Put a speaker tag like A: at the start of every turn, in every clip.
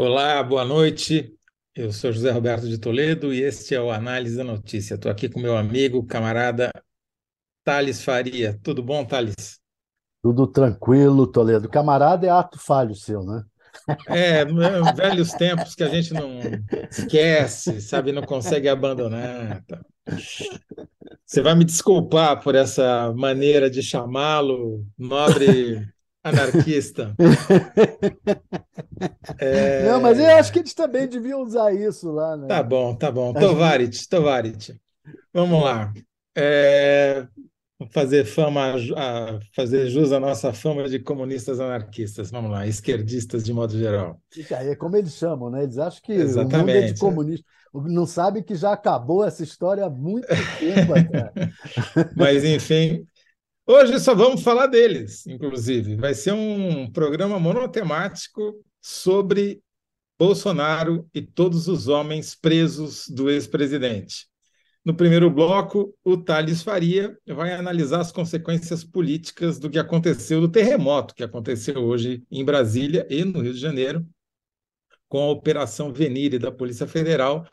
A: Olá, boa noite. Eu sou José Roberto de Toledo e este é o Análise da Notícia. Estou aqui com meu amigo, camarada Thales Faria. Tudo bom, Thales?
B: Tudo tranquilo, Toledo. Camarada é ato falho seu, né?
A: É, velhos tempos que a gente não esquece, sabe, não consegue abandonar. Tá? Você vai me desculpar por essa maneira de chamá-lo, nobre anarquista.
B: É... Não, mas eu acho que eles também deviam usar isso lá, né?
A: Tá bom, tá bom. Tovarit, Tovarit. Vamos lá. É... Fazer fama, fazer jus à nossa fama de comunistas anarquistas. Vamos lá, esquerdistas de modo geral.
B: É como eles chamam, né? Eles acham que Exatamente. o mundo é de comunista. Não sabe que já acabou essa história há muito tempo.
A: Mas, enfim, Hoje só vamos falar deles, inclusive. Vai ser um programa monotemático sobre Bolsonaro e todos os homens presos do ex-presidente. No primeiro bloco, o Thales Faria vai analisar as consequências políticas do que aconteceu, do terremoto que aconteceu hoje em Brasília e no Rio de Janeiro, com a Operação Venire da Polícia Federal,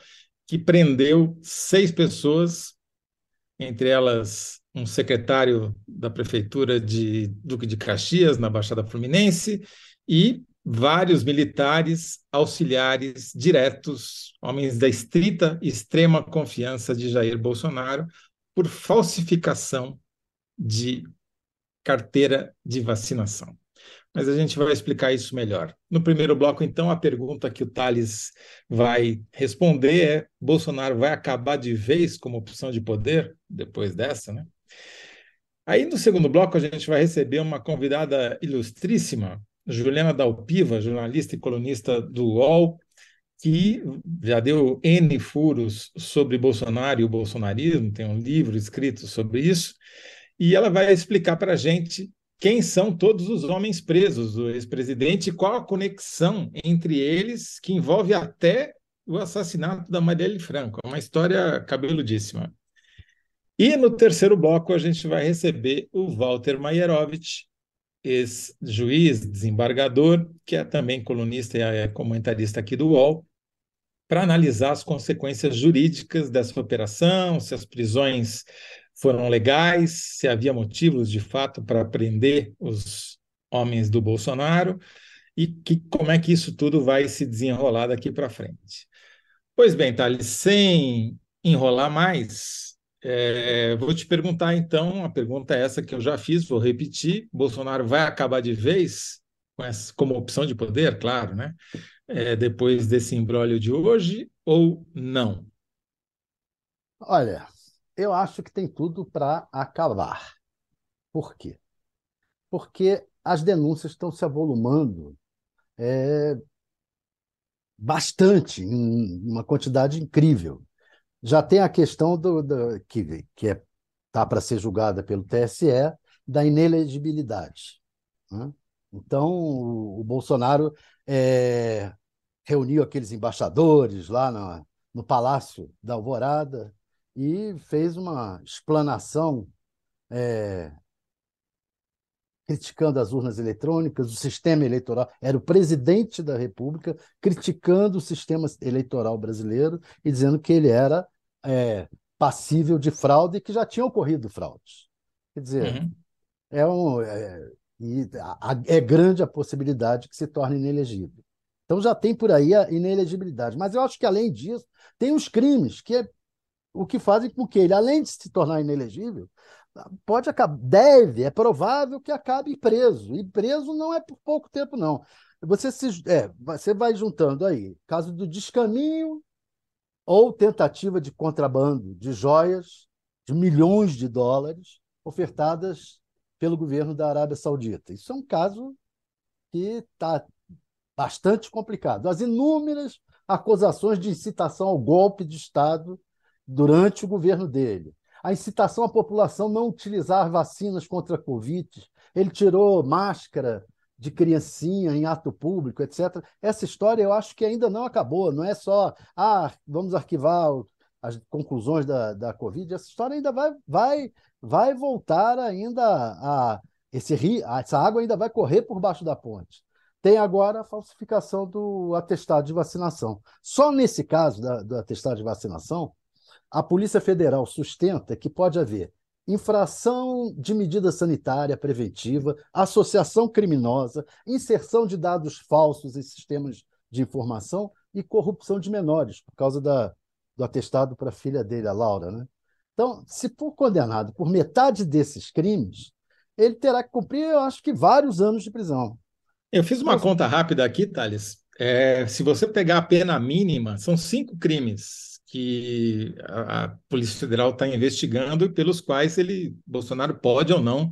A: que prendeu seis pessoas, entre elas um secretário da prefeitura de Duque de Caxias, na Baixada Fluminense, e vários militares auxiliares diretos, homens da estrita e extrema confiança de Jair Bolsonaro, por falsificação de carteira de vacinação. Mas a gente vai explicar isso melhor. No primeiro bloco, então, a pergunta que o Thales vai responder é: Bolsonaro vai acabar de vez como opção de poder depois dessa, né? Aí, no segundo bloco, a gente vai receber uma convidada ilustríssima, Juliana Dalpiva, jornalista e colunista do UOL, que já deu N furos sobre Bolsonaro e o bolsonarismo, tem um livro escrito sobre isso, e ela vai explicar para a gente quem são todos os homens presos do ex-presidente e qual a conexão entre eles, que envolve até o assassinato da Marielle Franco. É uma história cabeludíssima. E no terceiro bloco a gente vai receber o Walter Maierovitch, ex-juiz, desembargador, que é também colunista e é comentarista aqui do UOL, para analisar as consequências jurídicas dessa operação, se as prisões foram legais, se havia motivos de fato para prender os homens do Bolsonaro e que, como é que isso tudo vai se desenrolar daqui para frente. Pois bem, Thales, sem enrolar mais, é, vou te perguntar então, a pergunta é essa que eu já fiz, vou repetir: Bolsonaro vai acabar de vez com essa, como opção de poder, claro, né? É, depois desse embrólio de hoje ou não?
B: Olha, eu acho que tem tudo para acabar. Por quê? Porque as denúncias estão se avolumando é, bastante, em uma quantidade incrível já tem a questão do, do que que é tá para ser julgada pelo TSE da inelegibilidade. Né? Então o, o Bolsonaro é, reuniu aqueles embaixadores lá no Palácio da Alvorada e fez uma explanação é, criticando as urnas eletrônicas, o sistema eleitoral. Era o presidente da República criticando o sistema eleitoral brasileiro e dizendo que ele era é, passível de fraude e que já tinham ocorrido fraudes. Quer dizer, uhum. é, um, é, é grande a possibilidade que se torne inelegível. Então já tem por aí a inelegibilidade. Mas eu acho que, além disso, tem os crimes, que é o que fazem com que ele, além de se tornar inelegível, pode acabar, deve, é provável que acabe preso. E preso não é por pouco tempo, não. Você, se, é, você vai juntando aí, caso do descaminho ou tentativa de contrabando de joias de milhões de dólares ofertadas pelo governo da Arábia Saudita. Isso é um caso que está bastante complicado. As inúmeras acusações de incitação ao golpe de Estado durante o governo dele. A incitação à população não utilizar vacinas contra a Covid. Ele tirou máscara de criancinha em ato público, etc. Essa história eu acho que ainda não acabou, não é só, ah, vamos arquivar as conclusões da, da Covid, essa história ainda vai, vai, vai voltar ainda a. Esse rio, essa água ainda vai correr por baixo da ponte. tem agora a falsificação do atestado de vacinação. Só nesse caso da, do atestado de vacinação, a Polícia Federal sustenta que pode haver infração de medida sanitária preventiva, associação criminosa, inserção de dados falsos em sistemas de informação e corrupção de menores, por causa da, do atestado para a filha dele, a Laura. Né? Então, se for condenado por metade desses crimes, ele terá que cumprir, eu acho que, vários anos de prisão.
A: Eu fiz uma Mas... conta rápida aqui, Thales. É, se você pegar a pena mínima, são cinco crimes que a, Polícia Federal está investigando e pelos quais ele, Bolsonaro, pode ou não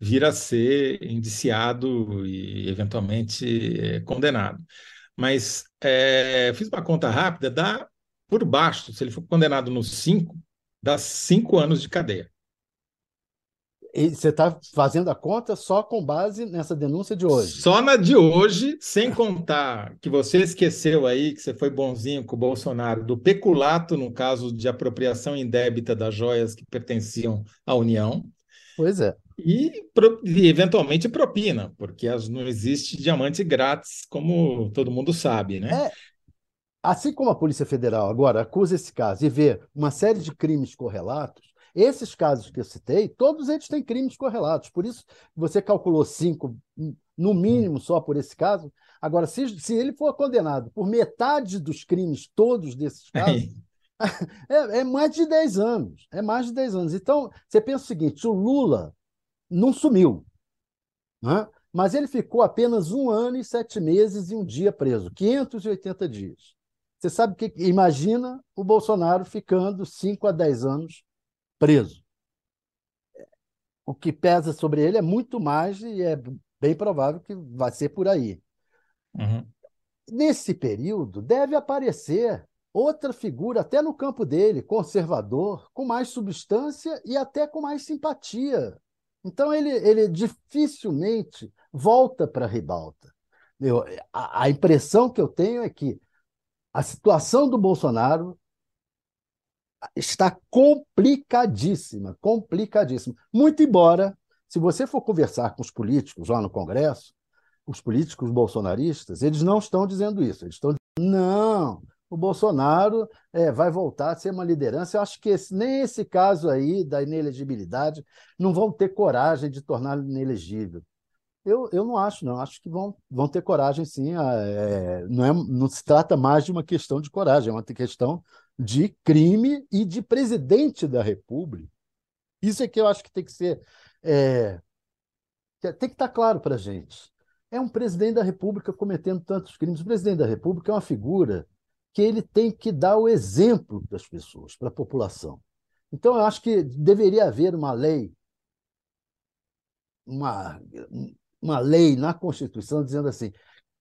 A: vir a ser indiciado e eventualmente é, condenado. Mas é, fiz uma conta rápida, dá por baixo, se ele for condenado nos cinco, dá cinco anos de cadeia.
B: Você está fazendo a conta só com base nessa denúncia de hoje?
A: Só na de hoje, sem contar que você esqueceu aí, que você foi bonzinho com o Bolsonaro, do peculato, no caso de apropriação indébita das joias que pertenciam à União.
B: Pois é.
A: E, e eventualmente propina, porque as, não existe diamante grátis, como todo mundo sabe, né?
B: É, assim como a Polícia Federal agora acusa esse caso e vê uma série de crimes correlatos, esses casos que eu citei, todos eles têm crimes correlatos. Por isso, você calculou cinco, no mínimo, só por esse caso. Agora, se, se ele for condenado por metade dos crimes todos desses casos, é, é, mais de 10 anos. É mais de 10 anos. Então, você pensa o seguinte: o Lula não sumiu. Né? Mas ele ficou apenas um ano e sete meses e um dia preso 580 dias. Você sabe que imagina o Bolsonaro ficando 5 a 10 anos preso. O que pesa sobre ele é muito mais e é bem provável que vai ser por aí. Uhum. Nesse período, deve aparecer outra figura, até no campo dele, conservador, com mais substância e até com mais simpatia. Então, ele, ele dificilmente volta para a ribalta. Eu, a, a impressão que eu tenho é que a situação do Bolsonaro está complicadíssima, complicadíssima. Muito embora, se você for conversar com os políticos lá no Congresso, os políticos bolsonaristas, eles não estão dizendo isso. Eles estão dizendo, não, o Bolsonaro é, vai voltar a ser uma liderança. Eu acho que esse, nem esse caso aí da inelegibilidade não vão ter coragem de torná-lo inelegível. Eu, eu não acho, não. Acho que vão, vão ter coragem, sim. É, não, é, não se trata mais de uma questão de coragem, é uma questão de crime e de presidente da República. Isso é que eu acho que tem que ser. É, tem que estar claro para a gente. É um presidente da República cometendo tantos crimes. O presidente da República é uma figura que ele tem que dar o exemplo para as pessoas, para a população. Então, eu acho que deveria haver uma lei, uma, uma lei na Constituição dizendo assim: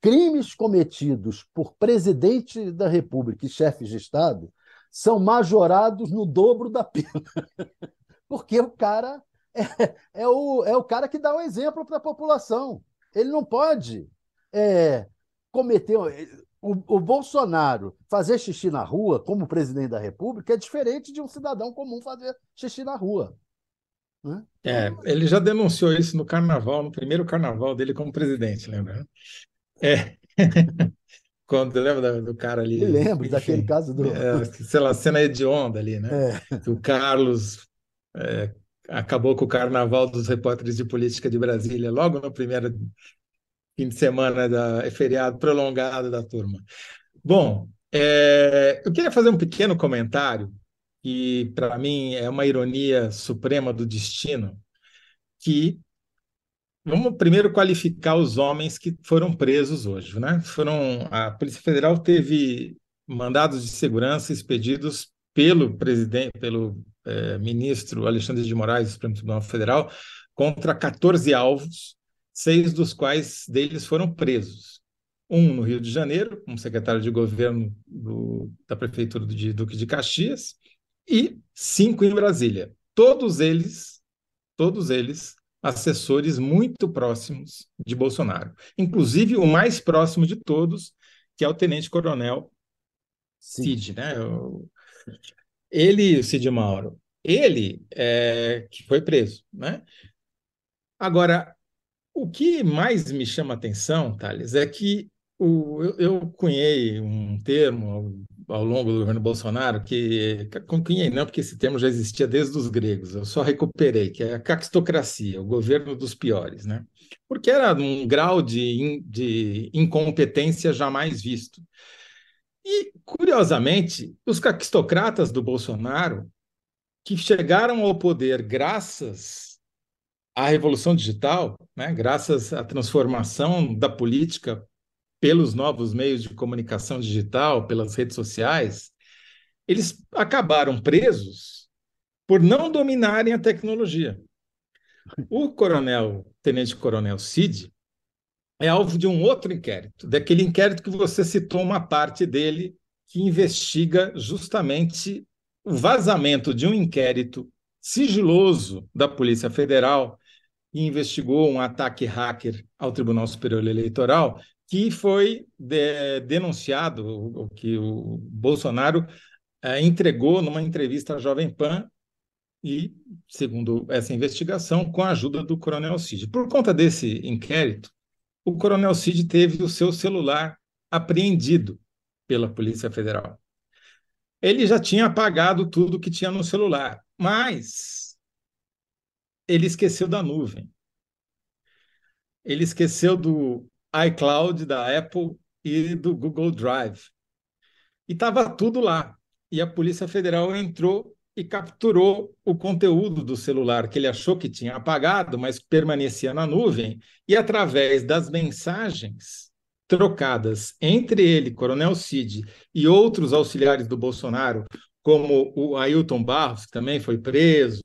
B: crimes cometidos por presidente da República e chefes de Estado são majorados no dobro da pena. Porque o cara é, é, o, é o cara que dá o um exemplo para a população. Ele não pode é, cometer. O, o, Bolsonaro fazer xixi na rua, como presidente da República, é diferente de um cidadão comum fazer xixi na rua.
A: Né? É, ele já denunciou isso no carnaval, no primeiro carnaval dele como presidente, lembra? É. Quando lembra do cara ali?
B: Lembro enfim, daquele caso do.
A: É, sei lá, cena hedionda ali, né? É. O Carlos é, acabou com o carnaval dos repórteres de política de Brasília, logo no primeiro fim de semana da feriado prolongado da turma. Bom, é, eu queria fazer um pequeno comentário, que para mim é uma ironia suprema do destino, que Vamos primeiro qualificar os homens que foram presos hoje, né? Foram a Polícia Federal teve mandados de segurança expedidos pelo presidente, pelo é, ministro Alexandre de Moraes do Supremo Tribunal Federal contra 14 alvos, seis dos quais deles foram presos. Um no Rio de Janeiro, um secretário de governo do, da prefeitura de Duque de Caxias, e cinco em Brasília. Todos eles, todos eles assessores muito próximos de Bolsonaro. Inclusive o mais próximo de todos, que é o tenente-coronel Cid, né? Ele, o Cid Mauro, ele é, que foi preso, né? Agora, O que mais me chama atenção, Thales, é que o, eu, eu cunhei um termo ao, longo do governo Bolsonaro, que cunhei não, porque esse termo já existia desde os gregos, eu só recuperei, que é a caquistocracia, o governo dos piores, né? Porque era um grau de, de incompetência jamais visto. E, curiosamente, os caquistocratas do Bolsonaro, que chegaram ao poder graças à revolução digital, né, graças à transformação da política pelos novos meios de comunicação digital, pelas redes sociais, eles acabaram presos por não dominarem a tecnologia. O coronel, tenente-coronel Cid, é alvo de um outro inquérito, daquele inquérito que você citou uma parte dele, que investiga justamente o vazamento de um inquérito sigiloso da Polícia Federal e investigou um ataque hacker ao Tribunal Superior Eleitoral, que foi de, denunciado, o que o Bolsonaro é, entregou numa entrevista à Jovem Pan e, segundo essa investigação, com a ajuda do Coronel Cid. Por conta desse inquérito, o Coronel Cid teve o seu celular apreendido pela Polícia Federal. Ele já tinha apagado tudo que tinha no celular, mas ele esqueceu da nuvem. Ele esqueceu do iCloud da Apple e do Google Drive. E estava tudo lá. E a Polícia Federal entrou e capturou o conteúdo do celular que ele achou que tinha apagado, mas permanecia na nuvem, e através das mensagens trocadas entre ele, Coronel Cid, e outros auxiliares do Bolsonaro, como o Ailton Barros, que também foi preso,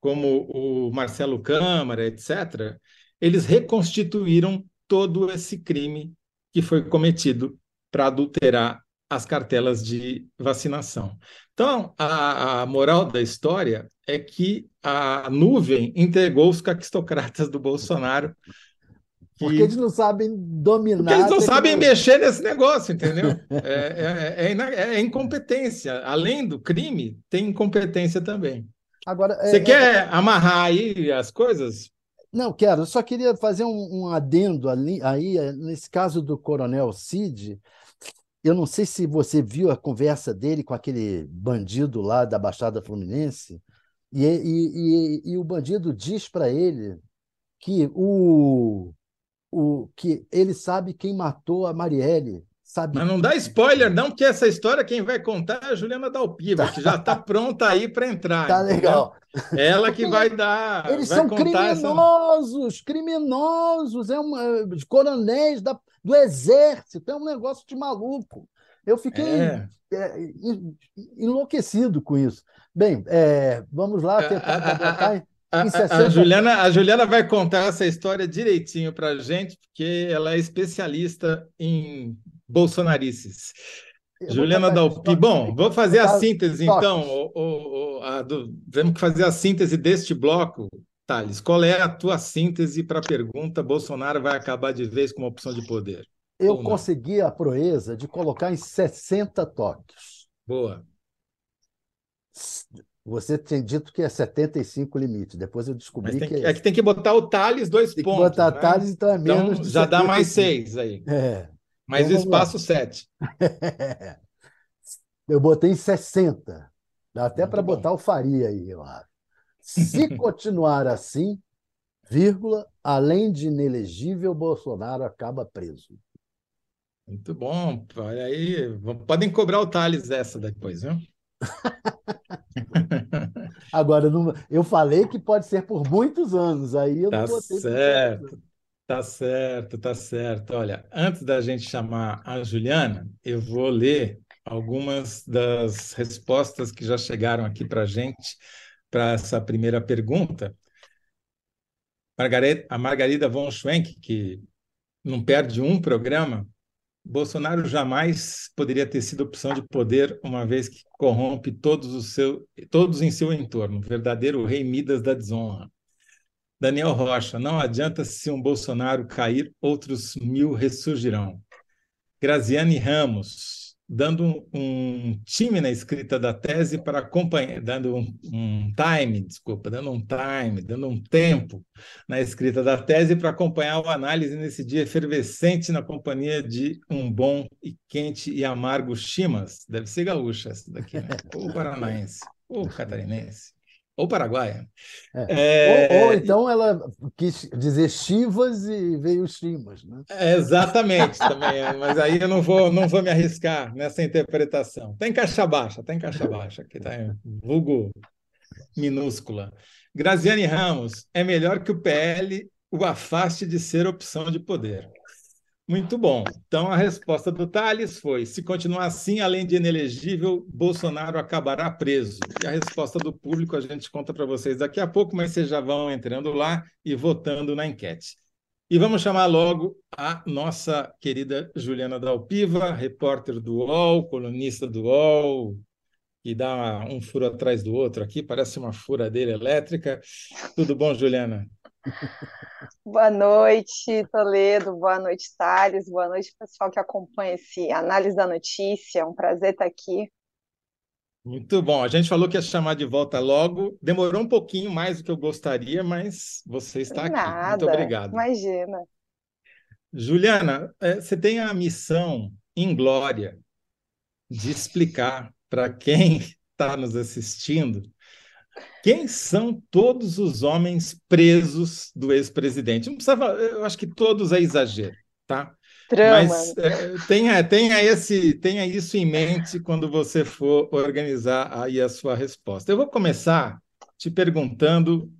A: como o Marcelo Câmara, etc., eles reconstituíram todo esse crime que foi cometido para adulterar as cartelas de vacinação. Então, a, a, moral da história é que a nuvem entregou os caquistocratas do Bolsonaro.
B: Que... Porque eles não sabem dominar.
A: Porque eles não sabem mexer nesse negócio, entendeu? é, é, é, é, incompetência. Além do crime, tem incompetência também. Agora, Você quer amarrar aí as coisas?
B: Não, quero. Eu só queria fazer um, um adendo ali, aí, nesse caso do Coronel Cid. Eu não sei se você viu a conversa dele com aquele bandido lá da Baixada Fluminense, e, e, e, e o bandido diz para ele que o, o que ele sabe quem matou a Marielle. Sabe
A: Mas não dá spoiler, não, porque essa história quem vai contar é a Juliana Dalpiva, que já está pronta aí para entrar.
B: Tá legal.
A: Ela que vai dar.
B: Eles
A: vai
B: são criminosos, essa... criminosos, é uma, coronéis da, do exército, é um negócio de maluco. Eu fiquei é. É, enlouquecido com isso. Bem, é, vamos lá tentar botar
A: a, a, a, Juliana, a Juliana vai contar essa história direitinho para a gente, porque ela é especialista em bolsonarices. Juliana Dalpi. Bom, vou fazer a síntese, então. O, o, a do, temos que fazer a síntese deste bloco. Thales, qual é a tua síntese para a pergunta Bolsonaro vai acabar de vez com uma opção de poder?
B: Eu consegui a proeza de colocar em 60 toques.
A: Boa.
B: Você tinha dito que é 75 limite. Depois eu descobri
A: que,
B: que
A: é, é que tem que botar o Thales dois
B: tem
A: pontos.
B: Tem que botar né? Thales, então é menos. Então,
A: já 75. dá mais seis aí.
B: É.
A: Mais então, o espaço 7.
B: eu botei em 60. Dá até para botar o Faria aí, eu acho. Se continuar assim, vírgula, além de inelegível, Bolsonaro acaba preso.
A: Muito bom. Olha aí, podem cobrar o Thales essa depois, viu?
B: Agora, eu falei que pode ser por muitos anos, aí eu
A: tá
B: não botei.
A: Certo, tá certo, tá certo. Olha, antes da gente chamar a Juliana, eu vou ler algumas das respostas que já chegaram aqui para a gente para essa primeira pergunta. a Margarida von Schwenk, que não perde um programa, Bolsonaro jamais poderia ter sido opção de poder, uma vez que corrompe todos, o seu, todos em seu entorno, verdadeiro rei Midas da desonra. Daniel Rocha, não adianta se um Bolsonaro cair, outros mil ressurgirão. Graziane Ramos, dando um, time na escrita da tese para acompanhar, dando um, um, time, desculpa, dando um time, dando um tempo na escrita da tese para acompanhar a análise nesse dia efervescente na companhia de um bom e quente e amargo chimas. Deve ser gaúcha essa daqui, né? Ou paranaense, ou catarinense. Ou paraguaia.
B: É. É... Ou, ou, então ela quis dizer Chivas e veio Chimas, né?
A: É, exatamente, também. É. Mas aí eu não vou, não vou me arriscar nessa interpretação. Tem caixa baixa, tem caixa baixa, que está em vulgo minúscula. Graziane Ramos, é melhor que o PL o afaste de ser opção de poder. Muito bom. Então, a resposta do Thales foi: se continuar assim, além de inelegível, Bolsonaro acabará preso. E a resposta do público a gente conta para vocês daqui a pouco, mas vocês já vão entrando lá e votando na enquete. E vamos chamar logo a nossa querida Juliana Dalpiva, repórter do UOL, colunista do UOL, que dá um furo atrás do outro aqui, parece uma furadeira elétrica. Tudo bom, Juliana?
C: Boa noite, Toledo. Boa noite, Thales. Boa noite, pessoal que acompanha esse análise da notícia. É um prazer estar aqui.
A: Muito bom. A gente falou que ia chamar de volta logo. Demorou um pouquinho mais do que eu gostaria, mas você está aqui.
C: Nada,
A: Muito obrigado.
C: Imagina.
A: Juliana, é, você tem a missão em glória de explicar para quem está nos assistindo quem são todos os homens presos do ex-presidente? Não precisava, eu acho que todos é exagero, tá? Trama. Mas é, tenha, tenha, esse, tenha isso em mente quando você for organizar aí a sua resposta. Eu vou começar te perguntando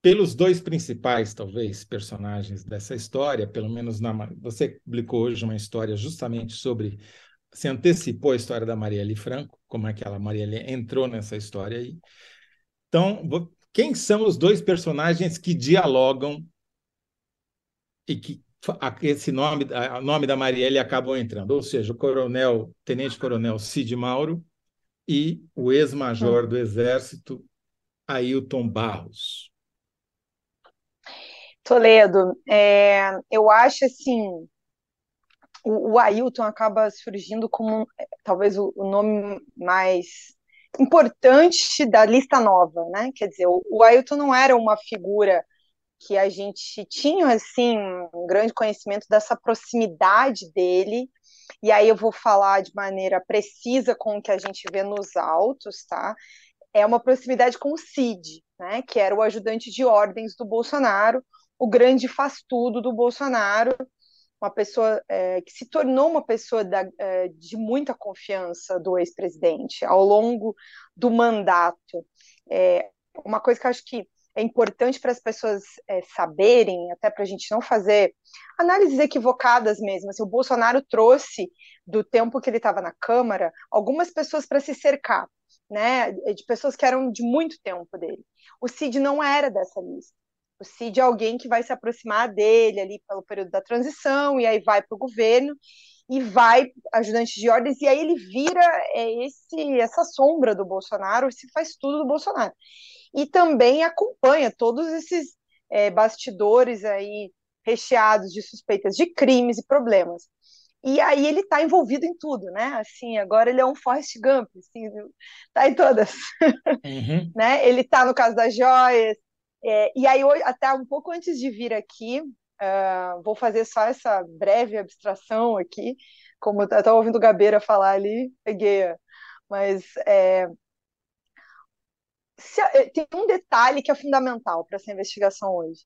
A: pelos dois principais, talvez, personagens dessa história, pelo menos na, você publicou hoje uma história justamente sobre se antecipou a história da Marielle Franco, como é que ela Marielle entrou nessa história aí. Então, quem são os dois personagens que dialogam e que esse nome, o nome da Marielle acabou entrando? Ou seja, o coronel, tenente-coronel Cid Mauro e o ex-major do Exército, Ailton Barros.
C: Toledo, é, eu acho assim, o, o Ailton acaba surgindo como talvez o, o nome mais importante da lista nova, né? Quer dizer, o, Ailton não era uma figura que a gente tinha assim um grande conhecimento dessa proximidade dele. E aí eu vou falar de maneira precisa com o que a gente vê nos autos, tá? É uma proximidade com o Cid, né? Que era o ajudante de ordens do Bolsonaro, o grande faz-tudo do Bolsonaro, uma pessoa é, que se tornou uma pessoa da, é, de muita confiança do ex-presidente ao longo do mandato. É, uma coisa que eu acho que é importante para as pessoas é, saberem, até para a gente não fazer análises equivocadas mesmo. Assim, o Bolsonaro trouxe, do tempo que ele estava na Câmara, algumas pessoas para se cercar, né, de pessoas que eram de muito tempo dele. O Cid não era dessa lista. O Cid é alguém que vai se aproximar dele ali pelo período da transição, e aí vai para o governo, e vai ajudante de ordens, e aí ele vira é, esse essa sombra do Bolsonaro, se faz tudo do Bolsonaro. E também acompanha todos esses é, bastidores aí recheados de suspeitas de crimes e problemas. E aí ele está envolvido em tudo, né? Assim, agora ele é um Forrest Gump, assim, tá em todas. Uhum. né? Ele está no caso das joias, é, e aí, até um pouco antes de vir aqui, uh, vou fazer só essa breve abstração aqui, como eu estava ouvindo o Gabeira falar ali, peguei, mas é, se, é, tem um detalhe que é fundamental para essa investigação hoje.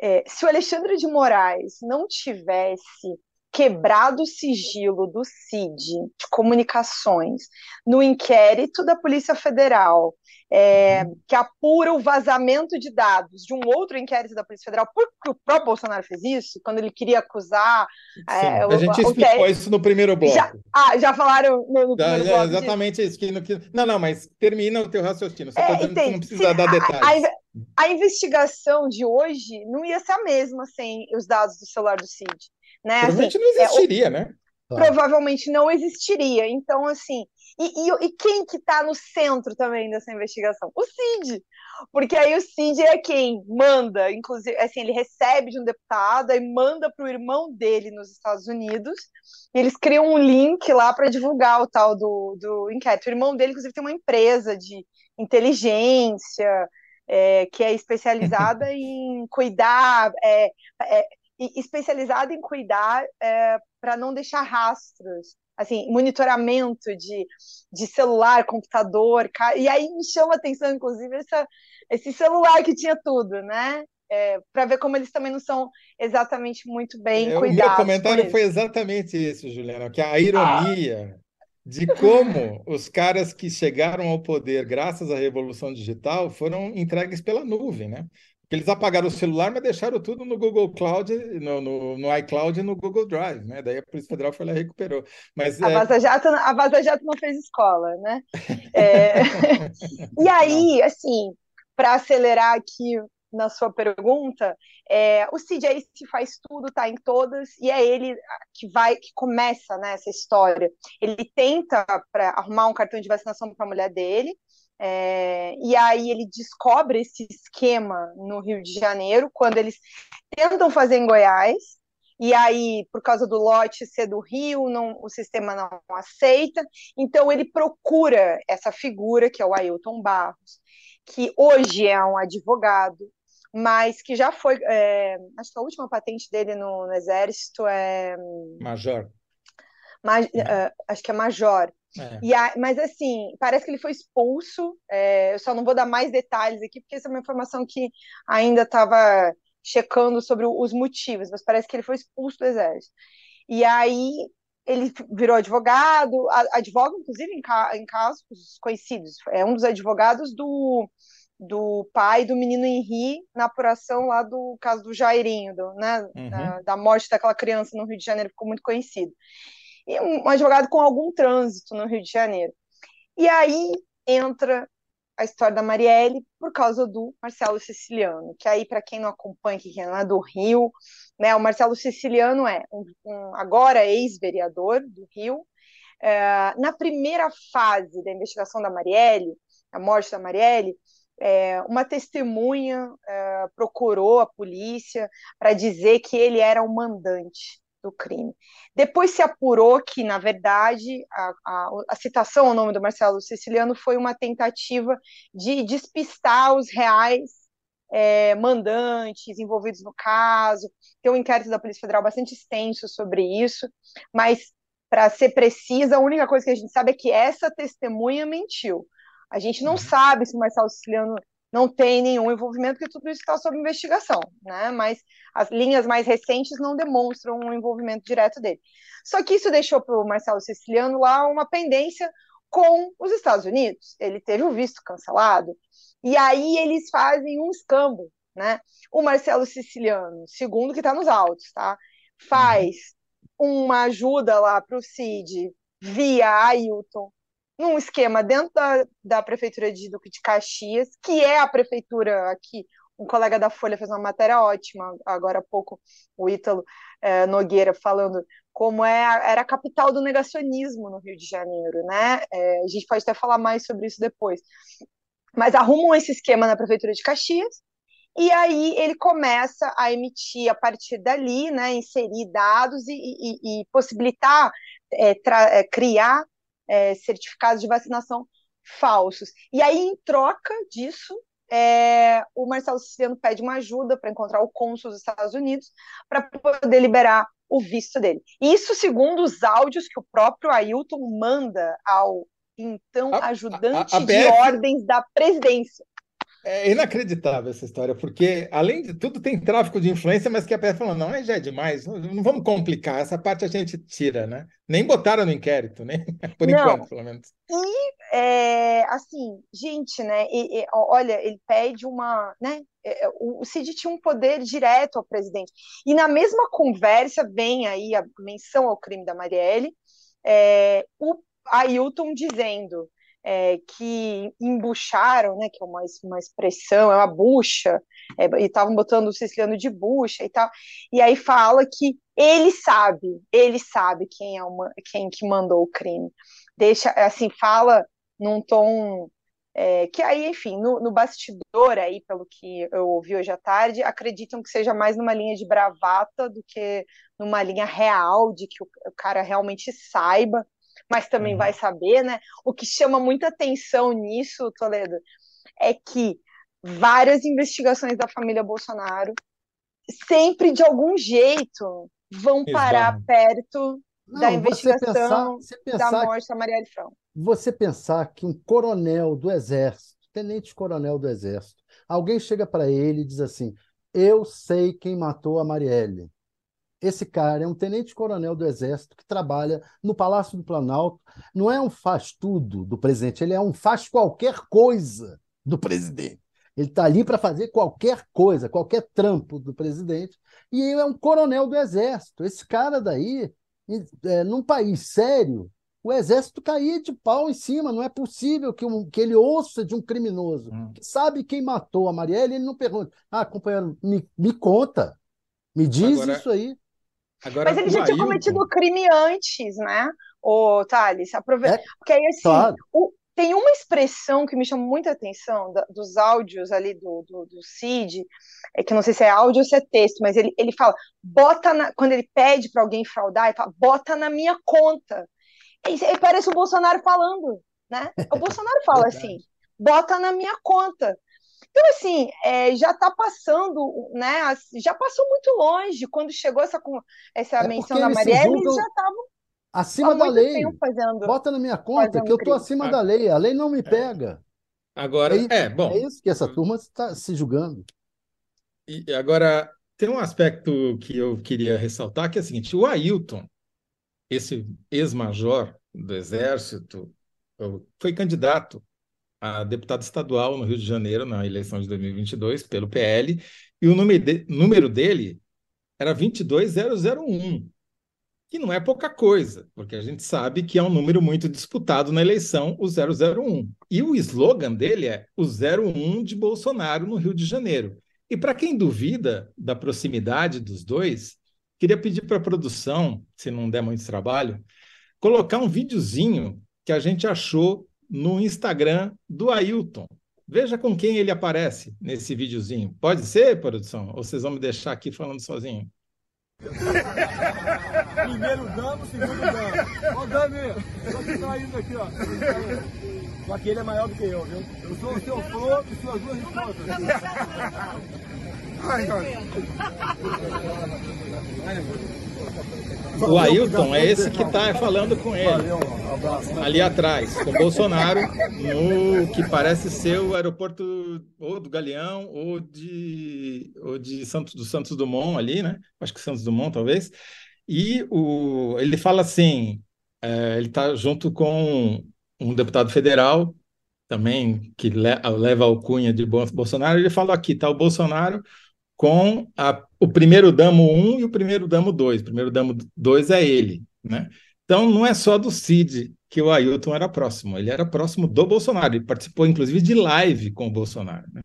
C: É, se o Alexandre de Moraes não tivesse quebrado o sigilo do CID de comunicações no inquérito da Polícia Federal, é, que apura o vazamento de dados de um outro inquérito da Polícia Federal, porque o próprio Bolsonaro fez isso, quando ele queria acusar.
A: É, a gente o, explicou o, isso no primeiro bloco.
C: Já, ah, já falaram no, no
A: primeiro bloco. Exatamente isso. Que, no, que, não, não, mas termina o teu raciocínio. Você está é, dizendo que não precisa sim, dar detalhes.
C: A, a, investigação de hoje não ia ser a mesma sem os dados do celular do CID. Né?
A: Provavelmente assim, não existiria, é, o... né?
C: provavelmente não existiria. Então, assim, e, e, e quem que está no centro também dessa investigação? O Cid. Porque aí o Cid é quem manda, inclusive, assim, ele recebe de um deputado e manda para o irmão dele nos Estados Unidos. E eles criam um link lá para divulgar o tal do, do inquérito. O irmão dele, inclusive, tem uma empresa de inteligência, é, que é especializada em cuidar, é, é, especializada em cuidar é, para não deixar rastros, assim, monitoramento de, de celular, computador, e aí me chama a atenção, inclusive, essa, esse celular que tinha tudo, né? É, para ver como eles também não são exatamente muito bem
A: é,
C: cuidados.
A: O meu comentário foi exatamente isso, Juliana, que a ironia de como os caras que chegaram ao poder graças à revolução digital foram entregues pela nuvem, né? Eles apagaram o celular, mas deixaram tudo no Google Cloud, no, no, no iCloud e no Google Drive, né? Daí a Polícia Federal foi lá e recuperou. Mas,
C: a, é... Vaza Jato, a Vaza Jato não fez escola, né? É... e aí, assim, para acelerar aqui na sua pergunta, é, o CJ se faz tudo, tá em todas, e é ele que vai, que começa né, essa história. Ele tenta para arrumar um cartão de vacinação para a mulher dele, é, e aí ele descobre esse esquema no Rio de Janeiro, quando eles tentam fazer em Goiás, e aí, por causa do lote ser do Rio, não, o sistema não aceita, então ele procura essa figura, que é o Ailton Barros, que hoje é um advogado, mas que já foi. É, acho que a última patente dele no, no Exército é.
A: Major.
C: Ma, uh, acho que é Major. É. E a, mas assim, parece que ele foi expulso. É, eu só não vou dar mais detalhes aqui, porque essa é uma informação que ainda estava checando sobre os motivos, mas parece que ele foi expulso do Exército. E aí ele virou advogado, advoga, inclusive, em, ca, em casos conhecidos. É um dos advogados do do pai do menino Henri na apuração lá do caso do Jairinho, do, né, uhum. da, da, morte daquela criança no Rio de Janeiro, ficou muito conhecido. E um advogado com algum trânsito no Rio de Janeiro. E aí entra a história da Marielle por causa do Marcelo Siciliano, que aí, para quem não acompanha, que é do Rio, né, o Marcelo Siciliano é um, um agora ex-vereador do Rio. É, na primeira fase da investigação da Marielle, a morte da Marielle, é, uma testemunha é, procurou a polícia para dizer que ele era o mandante do crime. Depois se apurou que, na verdade, a, a, a, citação ao nome do Marcelo Siciliano foi uma tentativa de despistar os reais é, mandantes envolvidos no caso. Tem um inquérito da Polícia Federal bastante extenso sobre isso, mas, para ser precisa, a única coisa que a gente sabe é que essa testemunha mentiu. A gente não uhum. sabe se o Marcelo Siciliano não tem nenhum envolvimento, porque tudo isso está sob investigação, né? Mas as linhas mais recentes não demonstram um envolvimento direto dele. Só que isso deixou para o Marcelo Siciliano lá uma pendência com os Estados Unidos. Ele teve o visto cancelado, e aí eles fazem um escambo, né? O Marcelo Siciliano, segundo que está nos autos, tá? Faz uhum. uma ajuda lá para o Cid via Ailton, num esquema dentro da, da prefeitura de Duque de Caxias, que é a prefeitura aqui. Um colega da Folha fez uma matéria ótima agora há pouco, o Ítalo é, Nogueira, falando como é, era a capital do negacionismo no Rio de Janeiro, né? É, a gente pode até falar mais sobre isso depois. Mas arrumam esse esquema na prefeitura de Caxias, e aí ele começa a emitir a partir dali, né, inserir dados e, e, e possibilitar é, é, criar é, certificados de vacinação falsos. E aí, em troca disso, é, o Marcelo Siciliano pede uma ajuda para encontrar o cônsul dos Estados Unidos para poder liberar o visto dele. Isso segundo os áudios que o próprio Ailton manda ao então ajudante a, a, a de ordens da presidência.
A: É inacreditável essa história, porque, além de tudo, tem tráfico de influência, mas que a PF falou, não, aí já é demais, não, não, vamos complicar, essa parte a gente tira, né? Nem botaram no inquérito, né? Por não. enquanto, pelo menos.
C: E, é, assim, gente, né, e, e, olha, ele pede uma, né, é, é, o Cid tinha um poder direto ao presidente, e na mesma conversa vem aí a menção ao crime da Marielle, é, o Ailton dizendo é, que embucharam, né, que é uma, uma expressão, é uma bucha, é, e estavam botando o siciliano de bucha e tal, e aí fala que ele sabe, ele sabe quem é uma, quem que mandou o crime. Deixa, assim, fala num tom é, que aí, enfim, no, no, bastidor aí, pelo que eu ouvi hoje à tarde, acreditam que seja mais numa linha de bravata do que numa linha real, de que o, o cara realmente saiba, mas também uhum. vai saber, né? O que chama muita atenção nisso, Toledo, é que várias investigações da família Bolsonaro sempre, de algum jeito, vão parar perto Não, da investigação pensar, pensar da morte da Marielle Franco
B: você pensar que um coronel do Exército, tenente-coronel do Exército, alguém chega para ele e diz assim: Eu sei quem matou a Marielle. Esse cara é um tenente-coronel do Exército que trabalha no Palácio do Planalto. Não é um faz-tudo do presidente, ele é um faz qualquer coisa do presidente. Ele está ali para fazer qualquer coisa, qualquer trampo do presidente. E ele é um coronel do Exército. Esse cara daí, é, num país sério, o exército caía de pau em cima. Não é possível que, um, que ele ouça de um criminoso hum. que sabe quem matou a Marielle, ele não pergunta: ah, companheiro, me, me conta, me diz agora, isso aí.
C: Agora, Mas ele já tinha cometido o crime antes, né? O Thales, aproveita. É, Porque aí, assim, claro. o, tem uma expressão que me chama muita atenção da, dos áudios ali do, do, do, Cid, é que não sei se é áudio ou se é texto, mas ele, ele fala, bota na, quando ele pede para alguém fraudar, ele fala, bota na minha conta. E parece o Bolsonaro falando, né? O Bolsonaro fala assim, bota na minha conta. Então, assim, é, já está passando, né? Já passou muito longe. Quando chegou essa, essa é menção da Marielle, eles já estavam
B: acima da lei. Fazendo, Bota na minha conta que eu estou acima da lei. A lei não me pega.
A: Agora, é, é bom.
B: É isso que essa turma está se julgando.
A: E agora, tem um aspecto que eu queria ressaltar, que é o seguinte: o Ailton, esse ex-major do Exército foi candidato a deputado estadual no Rio de Janeiro na eleição de 2022 pelo PL e o número, de, número dele era 22001, que não é pouca coisa, porque a gente sabe que é um número muito disputado na eleição, o 001. E o slogan dele é o 01 de Bolsonaro no Rio de Janeiro. E para quem duvida da proximidade dos dois, Queria pedir para a produção, se não der muito trabalho, colocar um videozinho que a gente achou no Instagram do Ailton. Veja com quem ele aparece nesse videozinho. Pode ser, produção? Ou vocês vão me deixar aqui falando sozinho?
D: Primeiro damo, segundo damo. Ó, Dami, só que tá indo aqui, ó. Só que ele é maior do que eu, viu? Eu sou o seu flor e suas duas esposas.
A: O Ailton é esse que está falando com ele. Ali atrás, com o Bolsonaro, no que parece ser o aeroporto ou do Galeão ou de, ou de Santos, do Santos Dumont ali, né? Acho que Santos Dumont, talvez. E o, ele fala assim: é, ele está junto com um deputado federal, também, que leva a alcunha de Bolsonaro. Ele fala aqui: está o Bolsonaro com a, o primeiro damo 1 e o primeiro damo 2. O primeiro damo 2 é ele, né? Então não é só do Cid que o Ailton era próximo, ele era próximo do Bolsonaro, ele participou inclusive de live com o Bolsonaro. Né?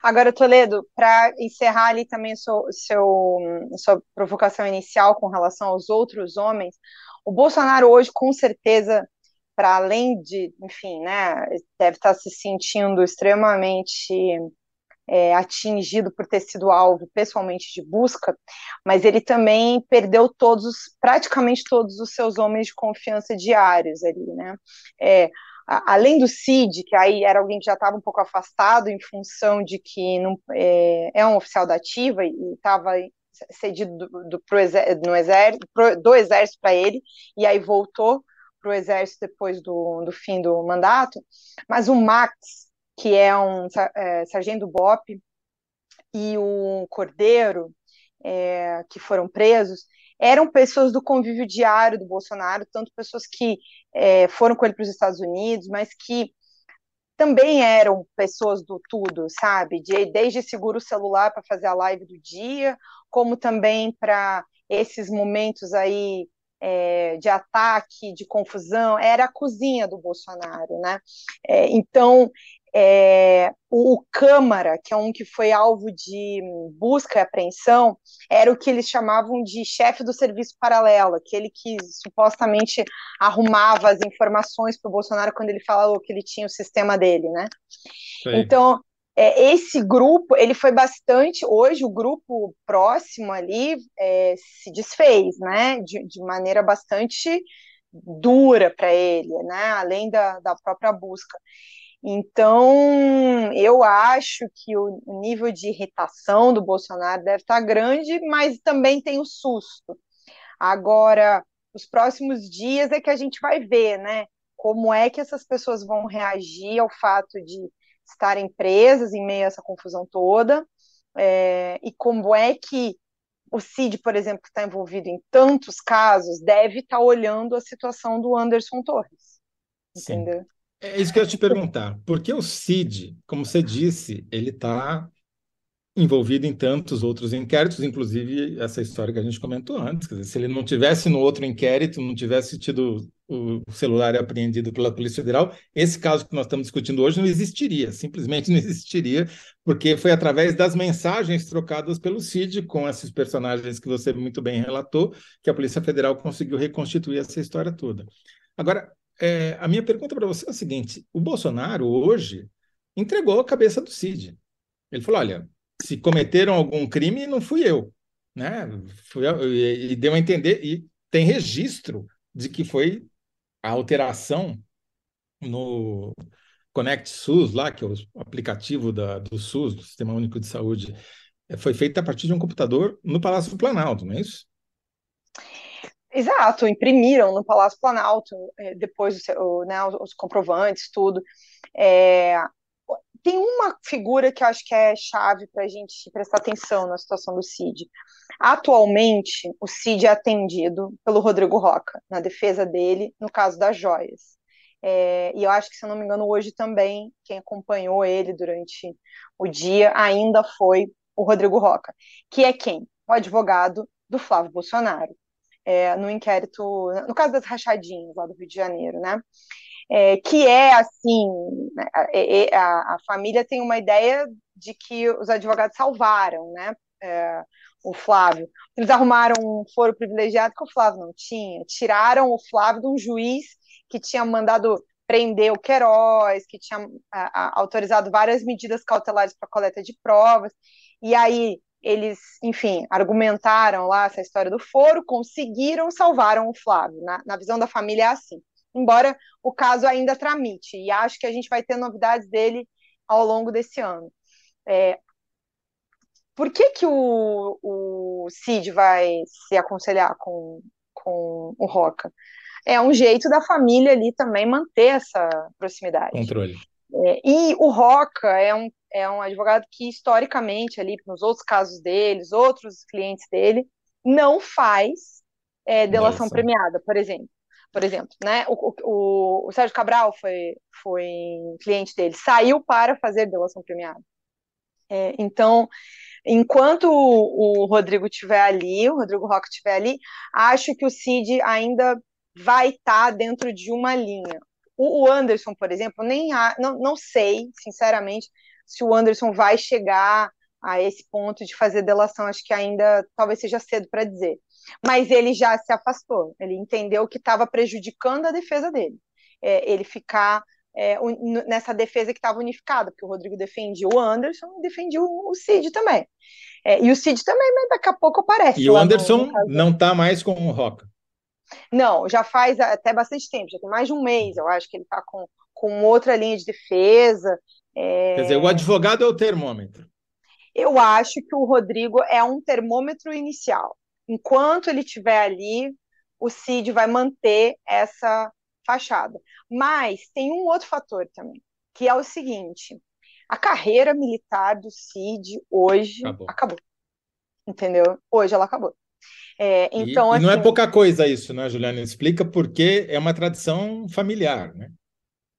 C: Agora, Toledo, para encerrar ali também seu, seu, sua provocação inicial com relação aos outros homens, o Bolsonaro hoje, com certeza, para além de, enfim, né, deve estar se sentindo extremamente é, atingido por ter sido alvo pessoalmente de busca, mas ele também perdeu todos, praticamente todos os seus homens de confiança diários ali, né? É, além do Cid, que aí era alguém que já estava um pouco afastado em função de que não, é, é um oficial da ativa e estava cedido do, do, pro no exército, pro, do exército para ele, e aí voltou para o exército depois do, do fim do mandato, mas o Max, que é um é, sargento Bop, e o Cordeiro, é, que foram presos, eram pessoas do convívio diário do Bolsonaro, tanto pessoas que é, foram com ele para os Estados Unidos, mas que também eram pessoas do tudo, sabe? De, desde seguro celular para fazer a live do dia, como também para esses momentos aí é, de ataque, de confusão, era a cozinha do Bolsonaro, né? É, então, é, o, o, Câmara, que é um que foi alvo de busca e apreensão, era o que eles chamavam de chefe do serviço paralelo, aquele que supostamente arrumava as informações para o Bolsonaro quando ele falou que ele tinha o sistema dele, né? Sim. Então, é, esse grupo, ele foi bastante, hoje o grupo próximo ali é, se desfez, né, de, de maneira bastante dura para ele, né, além da, da própria busca. Então, eu acho que o nível de irritação do Bolsonaro deve estar grande, mas também tem o susto. Agora, os próximos dias é que a gente vai ver, né, como é que essas pessoas vão reagir ao fato de estarem presas em meio a essa confusão toda, é, e como é que o CID, por exemplo, que está envolvido em tantos casos, deve estar tá olhando a situação do Anderson Torres. Entendeu? Sim.
A: É isso que eu ia te perguntar. Porque o CID, como você disse, ele está envolvido em tantos outros inquéritos, inclusive essa história que a gente comentou antes. Dizer, se ele não tivesse no outro inquérito, não tivesse tido o celular apreendido pela Polícia Federal, esse caso que nós estamos discutindo hoje não existiria, simplesmente não existiria, porque foi através das mensagens trocadas pelo CID com esses personagens que você muito bem relatou, que a Polícia Federal conseguiu reconstituir essa história toda. Agora, é, a minha pergunta para você é a seguinte: o Bolsonaro hoje entregou a cabeça do CID. Ele falou: olha, se cometeram algum crime, não fui eu. Né? Fui e, e deu a entender, e tem registro de que foi a alteração no Connect SUS, lá, que é o aplicativo da, do SUS, do Sistema Único de Saúde, é, foi feita a partir de um computador no Palácio do Planalto, não é isso?
C: Exato, imprimiram no Palácio Planalto, é, depois né, os comprovantes, tudo. É, tem uma figura que eu acho que é chave para a gente prestar atenção na situação do CID. Atualmente, o CID é atendido pelo Rodrigo Roca, na defesa dele, no caso das joias. É, e eu acho que, se eu não me engano, hoje também, quem acompanhou ele durante o dia ainda foi o Rodrigo Roca, que é quem? O advogado do Flávio Bolsonaro, é, no inquérito, no caso das rachadinhas lá do Rio de Janeiro, né? é, que é assim, né, a, a, a, família tem uma ideia de que os advogados salvaram, né, é, o Flávio. Eles arrumaram um foro privilegiado que o Flávio não tinha, tiraram o Flávio de um juiz que tinha mandado prender o Queiroz, que tinha a, autorizado várias medidas cautelares para coleta de provas, e aí eles, enfim, argumentaram lá essa história do foro, conseguiram, salvaram o Flávio. Na, na visão da família é assim embora o caso ainda tramite, e acho que a gente vai ter novidades dele ao longo desse ano. É, por que, que o, o Cid vai se aconselhar com, com o Roca? É um jeito da família ali também manter essa proximidade.
A: Controle.
C: É, e o Roca é um, é um advogado que, historicamente, ali, nos outros casos deles, outros clientes dele, não faz é, delação Nossa. premiada, por exemplo por exemplo, né? O, o, o, Sérgio Cabral foi, foi cliente dele, saiu para fazer delação premiada. É, então, enquanto o, o Rodrigo estiver ali, o Rodrigo Roque estiver ali, acho que o Cid ainda vai estar tá dentro de uma linha. O, o Anderson, por exemplo, nem há, não, não sei, sinceramente, se o Anderson vai chegar a esse ponto de fazer delação, acho que ainda talvez seja cedo para dizer mas ele já se afastou. Ele entendeu que estava prejudicando a defesa dele. É, ele ficar é, nessa defesa que estava unificada, porque o Rodrigo defendia o Anderson e defendia o, Cid também. É, e o Cid também, mas daqui a pouco aparece.
A: E o Anderson não está mais com o Roca.
C: Não, já faz até bastante tempo, já tem mais de um mês, eu acho que ele está com, com outra linha de defesa.
A: É... Quer dizer, o advogado é o termômetro.
C: Eu acho que o Rodrigo é um termômetro inicial enquanto ele estiver ali, o CID vai manter essa fachada. Mas tem um outro fator também, que é o seguinte: a carreira militar do CID hoje acabou. acabou. Entendeu? Hoje ela acabou.
A: É, então, e, assim, e não é assim pouca coisa isso, né, Juliana? Explica porque é uma tradição familiar, né?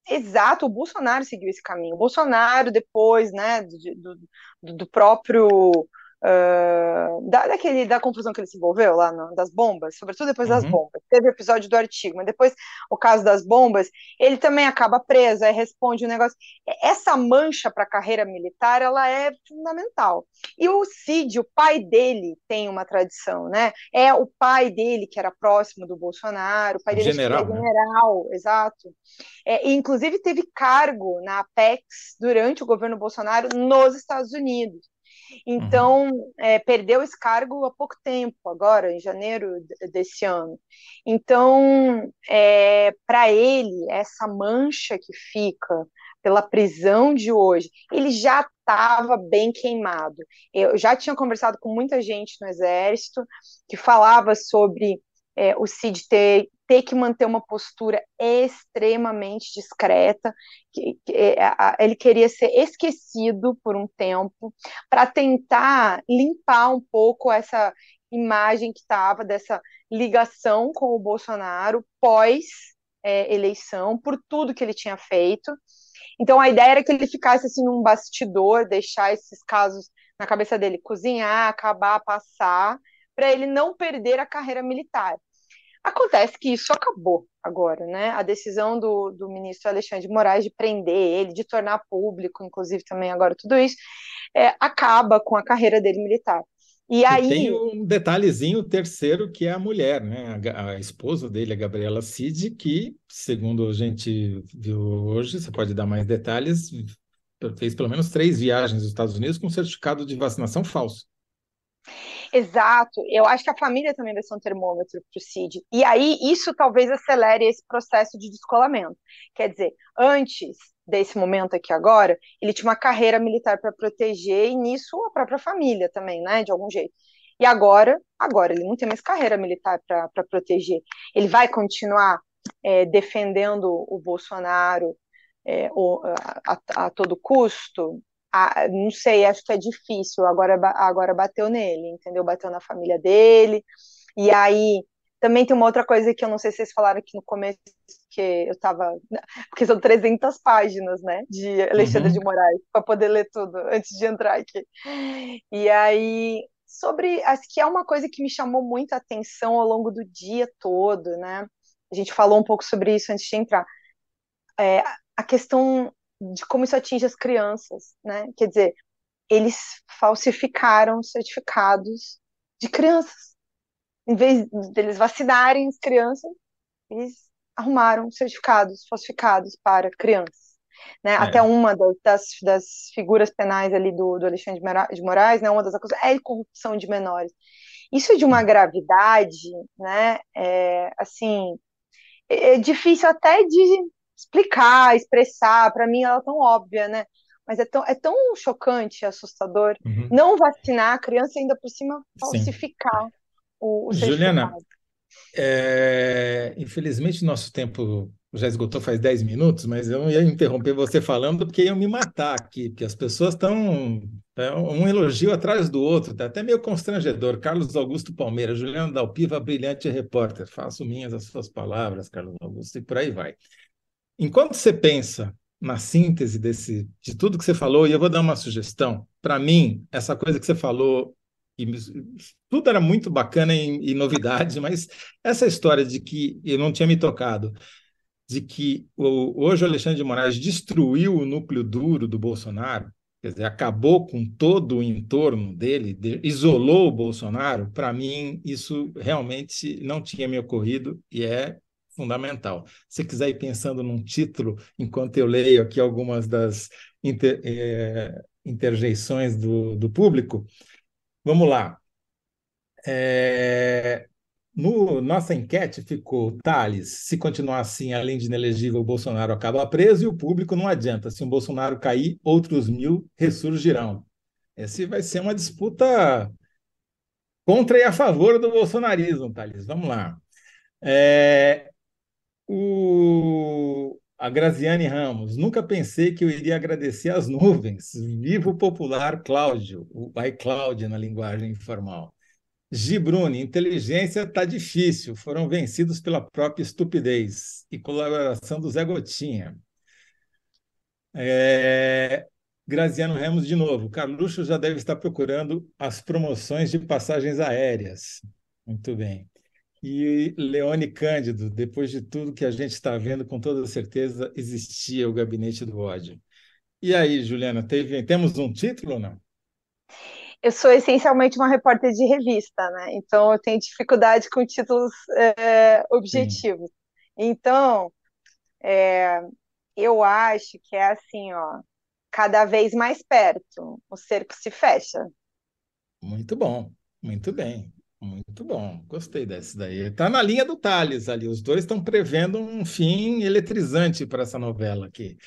C: Exato, o Bolsonaro seguiu esse caminho. O Bolsonaro, depois, né, do, do, do próprio uh, da, daquele, da confusão que ele se envolveu lá no, das bombas, sobretudo depois uhum. das bombas. Teve o episódio do artigo, mas depois o caso das bombas, ele também acaba preso, aí responde um negócio. Essa mancha para a carreira militar, ela é fundamental. E o Cid, o pai dele, tem uma tradição, né? É o pai dele que era próximo do Bolsonaro, o pai dele
A: general,
C: é general,
A: né?
C: exato. É, e, inclusive teve cargo na Apex durante o governo Bolsonaro nos Estados Unidos. Então, uhum. é, perdeu esse cargo há pouco tempo, agora, em janeiro desse ano. Então, é, para ele, essa mancha que fica pela prisão de hoje, ele já estava bem queimado. Eu já tinha conversado com muita gente no Exército que falava sobre é, o Cid ter ter que manter uma postura extremamente discreta, que, que, é, ele queria ser esquecido por um tempo, para tentar limpar um pouco essa imagem que estava dessa ligação com o Bolsonaro pós é, eleição, por tudo que ele tinha feito. Então a ideia era que ele ficasse assim num bastidor, deixar esses casos na cabeça dele cozinhar, acabar, passar, para ele não perder a carreira militar. Acontece que isso acabou agora, né? A decisão do, do ministro Alexandre de Moraes de prender ele, de tornar público, inclusive também agora tudo isso, é, acaba com a carreira dele militar. E aí. E
A: tem um detalhezinho terceiro que é a mulher, né? A, a, esposa dele, a Gabriela Cid, que, segundo a gente viu hoje, você pode dar mais detalhes, fez pelo menos três viagens aos Estados Unidos com certificado de vacinação falso.
C: Exato. Eu acho que a família também vai ser um termômetro para o CID. E aí, isso talvez acelere esse processo de descolamento. Quer dizer, antes desse momento aqui agora, ele tinha uma carreira militar para proteger e nisso a própria família também, né, de algum jeito. E agora, agora ele não tem mais carreira militar para proteger. Ele vai continuar é, defendendo o Bolsonaro é, o, a, a, a todo custo? Ah, não sei, acho que é difícil. Agora, agora bateu nele, entendeu? Bateu na família dele. E aí também tem uma outra coisa que eu não sei se vocês falaram aqui no começo, que eu estava. Porque são 300 páginas, né? De Alexandre uhum. de Moraes, para poder ler tudo antes de entrar aqui. E aí, sobre. Acho que é uma coisa que me chamou muita atenção ao longo do dia todo, né? A gente falou um pouco sobre isso antes de entrar. É, a questão de como isso atinge as crianças, né? Quer dizer, eles falsificaram certificados de crianças. Em vez deles vacinarem as crianças, eles arrumaram certificados falsificados para crianças. Né? É. Até uma das, das, figuras penais ali do, do Alexandre de Moraes, né, uma das acusações é corrupção de menores. Isso é de uma gravidade, né, é, assim, é, é difícil até de explicar, expressar, para mim ela é tão óbvia, né? Mas é tão, é tão chocante, assustador. Uhum. Não vacinar a criança ainda por cima falsificar Sim. o, o
A: Juliana, é, infelizmente nosso tempo já esgotou faz 10 minutos, mas eu não ia interromper você falando porque iam me matar aqui, porque as pessoas estão é um elogio atrás do outro, tá até meio constrangedor. Carlos Augusto Palmeira, Juliana Dalpiva, brilhante repórter. Faço minhas as suas palavras, Carlos Augusto, e por aí vai. Enquanto você pensa na síntese desse, de tudo que você falou, e eu vou dar uma sugestão. Para mim, essa coisa que você falou, e tudo era muito bacana e, e novidade, mas essa história de que eu não tinha me tocado, de que o, hoje o Alexandre de Moraes destruiu o núcleo duro do Bolsonaro, quer dizer, acabou com todo o entorno dele, de, isolou o Bolsonaro, para mim isso realmente não tinha me ocorrido e é fundamental. Se quiser ir pensando num título, enquanto eu leio aqui algumas das inter, é, interjeições do, do público, vamos lá. É, no, nossa enquete ficou, Thales, se continuar assim, além de inelegível, o Bolsonaro acaba preso e o público não adianta. Se o Bolsonaro cair, outros mil ressurgirão. Esse vai ser uma disputa contra e a favor do bolsonarismo, Thales. Vamos lá. É, o, a Graziane Ramos, nunca pensei que eu iria agradecer as nuvens. Vivo o popular Cláudio, o iCloud na linguagem informal. Gibruni, inteligência está difícil, foram vencidos pela própria estupidez e colaboração do Zé Gotinha. É, Graziano Ramos de novo. Carluxo já deve estar procurando as promoções de passagens aéreas. Muito bem. E Leone Cândido, depois de tudo que a gente está vendo, com toda certeza existia o gabinete do ódio. E aí, Juliana, teve, temos um título ou não?
C: Eu sou essencialmente uma repórter de revista, né? Então eu tenho dificuldade com títulos é, objetivos. Sim. Então, é, eu acho que é assim, ó, cada vez mais perto, o cerco se fecha.
A: Muito bom, muito bem, muito bom. Gostei dessa daí. Está na linha do Thales ali. Os dois estão prevendo um fim eletrizante para essa novela aqui.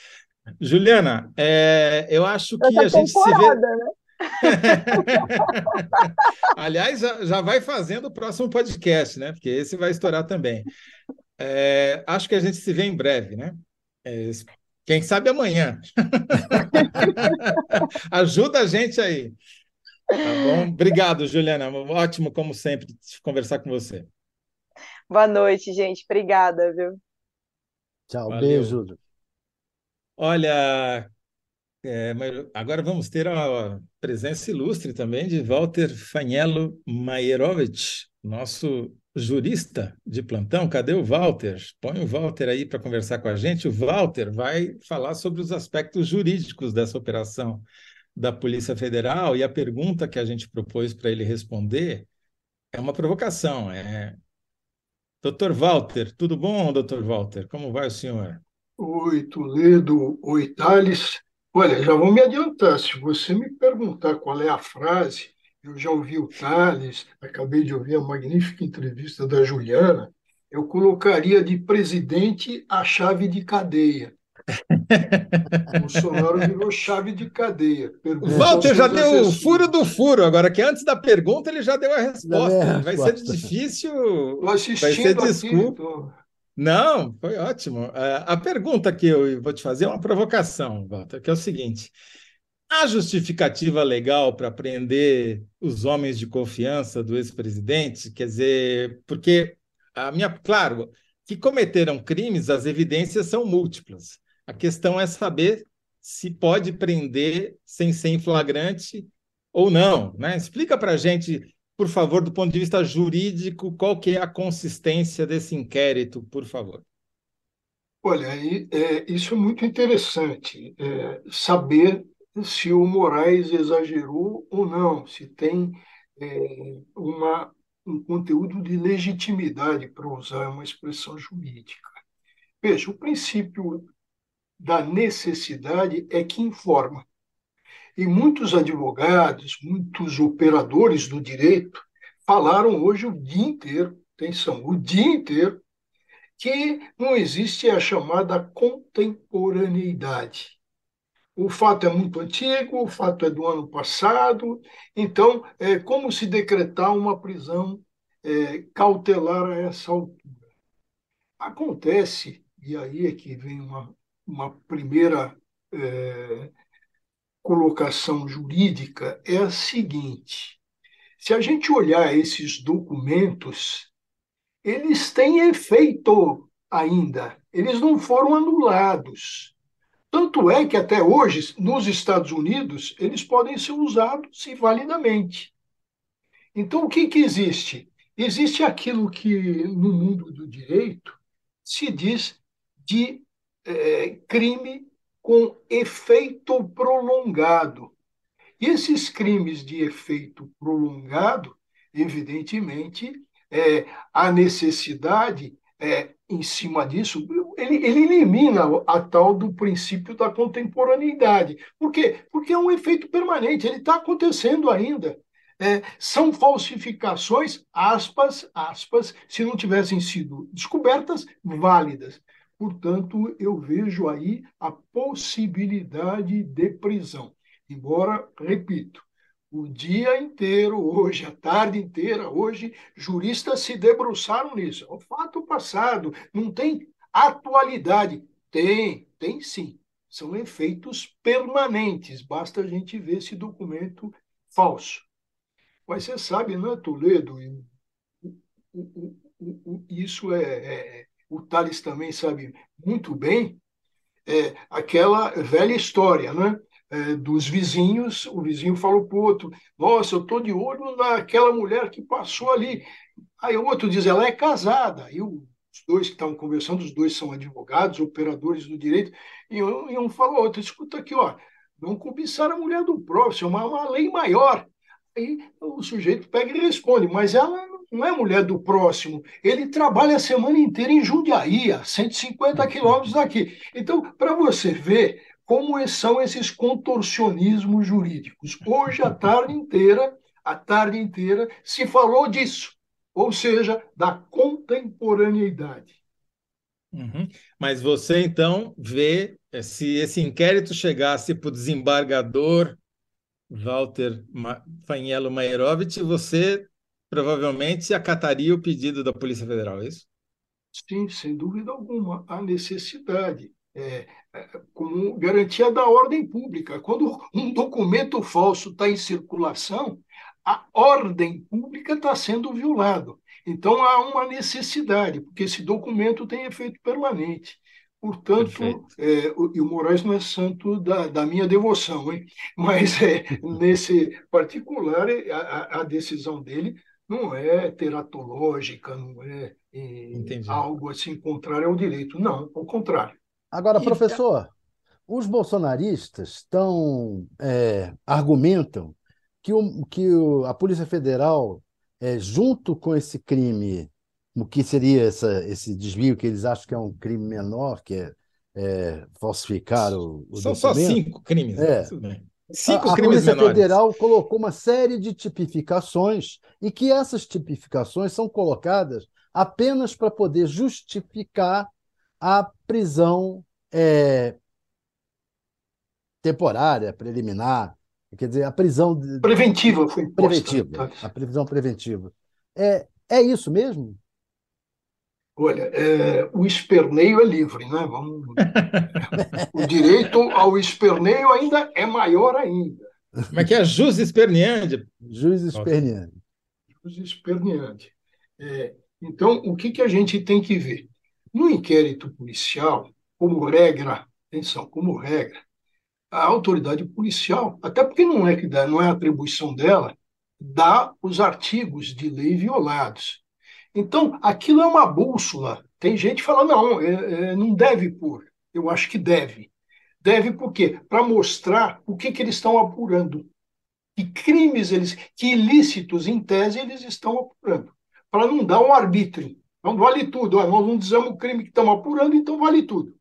A: Juliana, é, eu acho que a gente se vê. Né? Aliás, já, já vai fazendo o próximo podcast, né? Porque esse vai estourar também. É, acho que a gente se vê em breve, né? É, quem sabe amanhã. Ajuda a gente aí. Tá bom? Obrigado, Juliana. Ótimo, como sempre, conversar com você.
C: Boa noite, gente. Obrigada, viu?
B: Tchau, Valeu. beijo.
A: Olha, é, agora vamos ter a presença ilustre também de Walter Fanello Maierovich, nosso jurista de plantão. Cadê o Walter? Põe o Walter aí para conversar com a gente. O Walter vai falar sobre os aspectos jurídicos dessa operação da Polícia Federal e a pergunta que a gente propôs para ele responder é uma provocação. É... Doutor Walter, tudo bom, doutor Walter? Como vai o senhor?
E: Oi, Toledo. Oi, Thales. Olha, já vou me adiantar. Se você me perguntar qual é a frase, eu já ouvi o Thales, acabei de ouvir a magnífica entrevista da Juliana, eu colocaria de presidente a chave de cadeia. Bolsonaro virou chave de cadeia.
A: O Walter já deu o furo do furo, agora que antes da pergunta ele já deu a resposta. Vai ser difícil. Vai ser desculpa. Aqui, não, foi ótimo. É, a pergunta que eu vou te fazer é uma provocação, Walter, que é o seguinte: há justificativa legal para prender os homens de confiança do ex-presidente? Quer dizer, porque a minha, claro, que cometeram crimes, as evidências são múltiplas. A questão é saber se pode prender sem ser em flagrante ou não, né? Explica para a gente por favor, do ponto de vista jurídico, qual que é a consistência desse inquérito, por favor?
E: Olha, é, isso é muito interessante, é, saber se o Moraes exagerou ou não, se tem é, uma, um conteúdo de legitimidade, para usar uma expressão jurídica. Veja, o princípio da necessidade é que informa. E muitos advogados, muitos operadores do direito falaram hoje o dia inteiro, atenção, o dia inteiro, que não existe a chamada contemporaneidade. O fato é muito antigo, o fato é do ano passado, então é como se decretar uma prisão é, cautelar a essa altura. Acontece, e aí é que vem uma, uma primeira é, colocação jurídica é a seguinte: se a gente olhar esses documentos, eles têm efeito ainda, eles não foram anulados. Tanto é que até hoje, nos Estados Unidos, eles podem ser usados e validamente. Então, o que, que existe? Existe aquilo que no mundo do direito se diz de é, crime com efeito prolongado. E esses crimes de efeito prolongado, evidentemente, é, a necessidade é, em cima disso, ele, ele, elimina a tal do princípio da contemporaneidade. Por quê? Porque é um efeito permanente, ele está acontecendo ainda. É, são falsificações, aspas, aspas, se não tivessem sido descobertas, válidas. Portanto, eu vejo aí a possibilidade de prisão. Embora, repito, o dia inteiro, hoje, a tarde inteira, hoje, juristas se debruçaram nisso. O fato passado não tem atualidade. Tem, tem sim. São efeitos permanentes. Basta a gente ver esse documento falso. Mas você sabe, não é, Toledo? Isso é, é o Thales também sabe muito bem, é aquela velha história, né? é, dos vizinhos, o vizinho falou para o outro: Nossa, eu estou de olho naquela mulher que passou ali. Aí o outro diz: Ela é casada. E os dois que estavam conversando, os dois são advogados, operadores do direito, e um, e um falou outro: Escuta aqui, ó, não cobiçar a mulher do próximo, é uma, uma lei maior. Aí o sujeito pega e responde: Mas ela não é mulher do próximo. Ele trabalha a semana inteira em Jundiaí, a 150 quilômetros daqui. Então, para você ver como são esses contorcionismos jurídicos. Hoje, a tarde inteira, a tarde inteira, se falou disso, ou seja, da contemporaneidade.
A: Uhum. Mas você, então, vê eh, se esse inquérito chegasse para o desembargador Walter Fanhello Mairovich, você provavelmente acataria o pedido da Polícia Federal, é isso?
E: Sim, sem dúvida alguma. Há necessidade. É, é, como garantia da ordem pública. Quando um documento falso está em circulação, a ordem pública está sendo violada. Então há uma necessidade, porque esse documento tem efeito permanente. Portanto, é, o, e o Moraes não é santo da, da minha devoção, hein? mas é, nesse particular, a, a decisão dele não é teratológica, não é, é algo assim contrário ao direito. Não, ao contrário.
B: Agora, professor, os bolsonaristas estão, é, argumentam que, o, que o, a Polícia Federal, é, junto com esse crime, o que seria essa, esse desvio que eles acham que é um crime menor, que é, é falsificar o, o
A: São
B: documento.
A: só cinco crimes. Né?
B: É. Cinco a, a Polícia menores. Federal colocou uma série de tipificações e que essas tipificações são colocadas apenas para poder justificar a prisão é, temporária, preliminar, quer dizer, a prisão
E: preventiva foi
B: imposta. preventiva, a prisão preventiva. É, é isso mesmo?
E: Olha, é, o esperneio é livre, né? Vamos... o direito ao esperneio ainda é maior ainda.
A: Como é que é? Jus esperneante?
B: Jus esperneante.
E: Jus esperneante. É, então, o que, que a gente tem que ver? No inquérito policial, como regra, atenção, como regra, a autoridade policial, até porque não é que dá, não é atribuição dela, dá os artigos de lei violados. Então, aquilo é uma bússola. Tem gente que fala, não, é, é, não deve pôr. Eu acho que deve. Deve por quê? Para mostrar o que, que eles estão apurando. Que crimes eles, que ilícitos, em tese, eles estão apurando. Para não dar um arbítrio. Então, vale tudo. nós não dizemos o crime que estamos apurando, então vale tudo.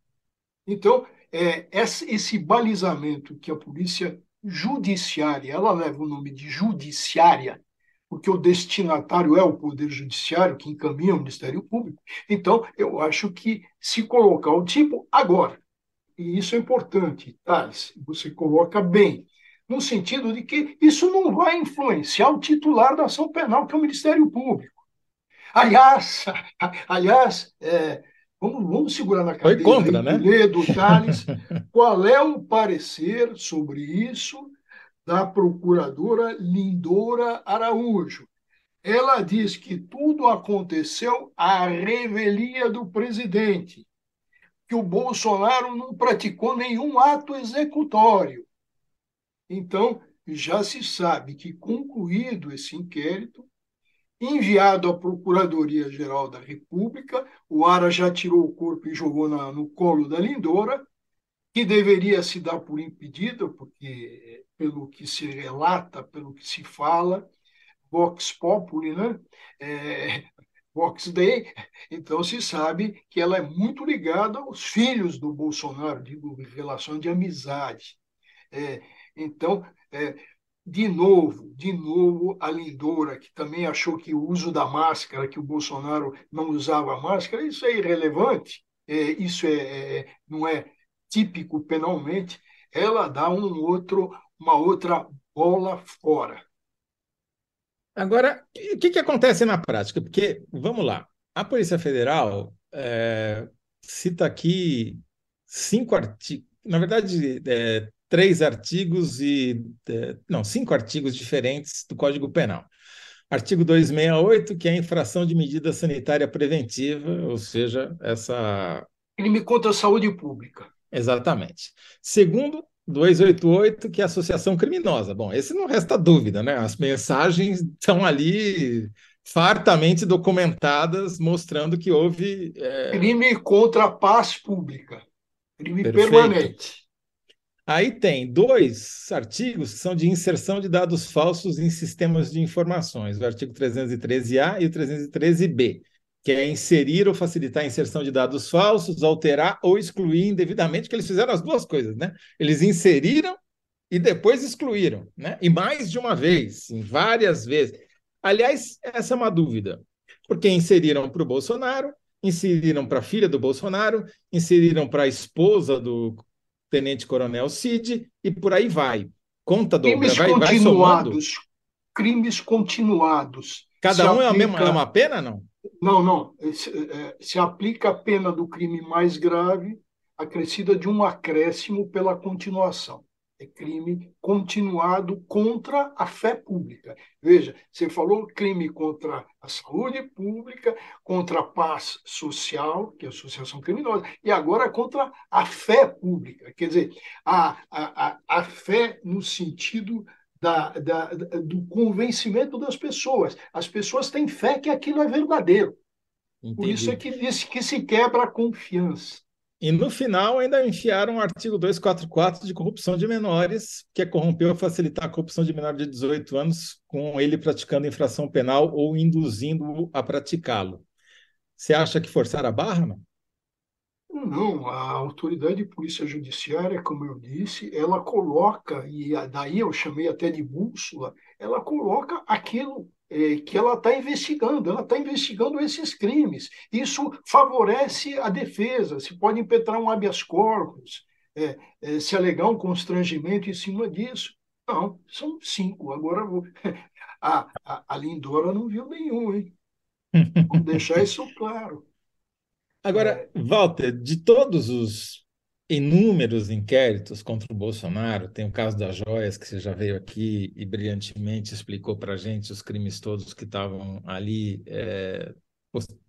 E: Então, é, esse balizamento que a polícia judiciária, ela leva o nome de judiciária, porque o destinatário é o Poder Judiciário, que encaminha o Ministério Público. Então, eu acho que se colocar o tipo agora, e isso é importante, Thales, você coloca bem, no sentido de que isso não vai influenciar o titular da ação penal, que é o Ministério Público. Aliás, aliás é, vamos, vamos segurar na cadeira
A: Foi contra, né?
E: do Thales, qual é o parecer sobre isso da procuradora Lindora Araújo. Ela diz que tudo aconteceu à revelia do presidente, que o Bolsonaro não praticou nenhum ato executório. Então, já se sabe que, concluído esse inquérito, enviado à Procuradoria-Geral da República. O Ara já tirou o corpo e jogou na, no colo da Lindora, que deveria se dar por impedida, porque, pelo que se relata, pelo que se fala, Vox Populi, né? É, Vox Dei, então se sabe que ela é muito ligada aos filhos do Bolsonaro, digo, em relação de amizade. É, então, é, de novo, de novo, a Lindora, que também achou que o uso da máscara, que o Bolsonaro não usava máscara, isso é irrelevante, é, isso é, é, não é típico penalmente, ela dá um outro, uma outra bola fora.
A: Agora, o que, que acontece na prática? Porque, vamos lá, a Polícia Federal é, cita aqui cinco artigos, na verdade, é, três artigos e. É, não, cinco artigos diferentes do Código Penal. Artigo 268, que é a infração de medida sanitária preventiva, ou seja, essa.
E: Ele me conta a saúde pública.
A: Exatamente. Segundo, 288, que é associação criminosa. Bom, esse não resta dúvida, né? As mensagens estão ali fartamente documentadas, mostrando que houve.
E: É... Crime contra a paz pública. Crime Perfeito. permanente.
A: Aí tem dois artigos que são de inserção de dados falsos em sistemas de informações, o artigo 313A e o 313B, que é inserir ou facilitar a inserção de dados falsos, alterar ou excluir indevidamente, que eles fizeram as duas coisas, né? Eles inseriram e depois excluíram, né? E mais de uma vez, em várias vezes. Aliás, essa é uma dúvida, porque inseriram para o Bolsonaro, inseriram para a filha do Bolsonaro, inseriram para a esposa do tenente-coronel Cid e por aí vai. Conta,
E: Douglas, crimes vai, continuados, vai Crimes continuados.
A: Cada um aplica... é, a mesma, é uma pena, não?
E: Não, não. Se, é, se aplica a pena do crime mais grave, acrescida de um acréscimo pela continuação é crime continuado contra a fé pública. Veja, você falou crime contra a saúde pública, contra a paz social, que é a associação criminosa, e agora contra a fé pública. Quer dizer, a, a, a, fé no sentido da, da, do convencimento das pessoas. As pessoas têm fé que aquilo é verdadeiro. Entendi. Por isso é que, que se quebra a confiança.
A: E no final ainda enfiaram o artigo 244 de corrupção de menores, que é corromper ou facilitar a corrupção de menor de 18 anos, com ele praticando infração penal ou induzindo-o a praticá-lo. Você acha que forçar a barra, não?
E: Não, a autoridade de polícia judiciária, como eu disse, ela coloca, e daí eu chamei até de bússola, ela coloca aquilo é, que ela está investigando, ela está investigando esses crimes. Isso favorece a defesa, se pode impetrar um habeas corpus, é, é, se alegar um constrangimento em cima disso. Não, são cinco. Agora vou... a, a, a Lindora não viu nenhum, hein? Vamos deixar isso claro.
A: Agora, Walter, de todos os inúmeros inquéritos contra o Bolsonaro. Tem o caso das joias, que você já veio aqui e brilhantemente explicou para a gente os crimes todos que estavam ali, é,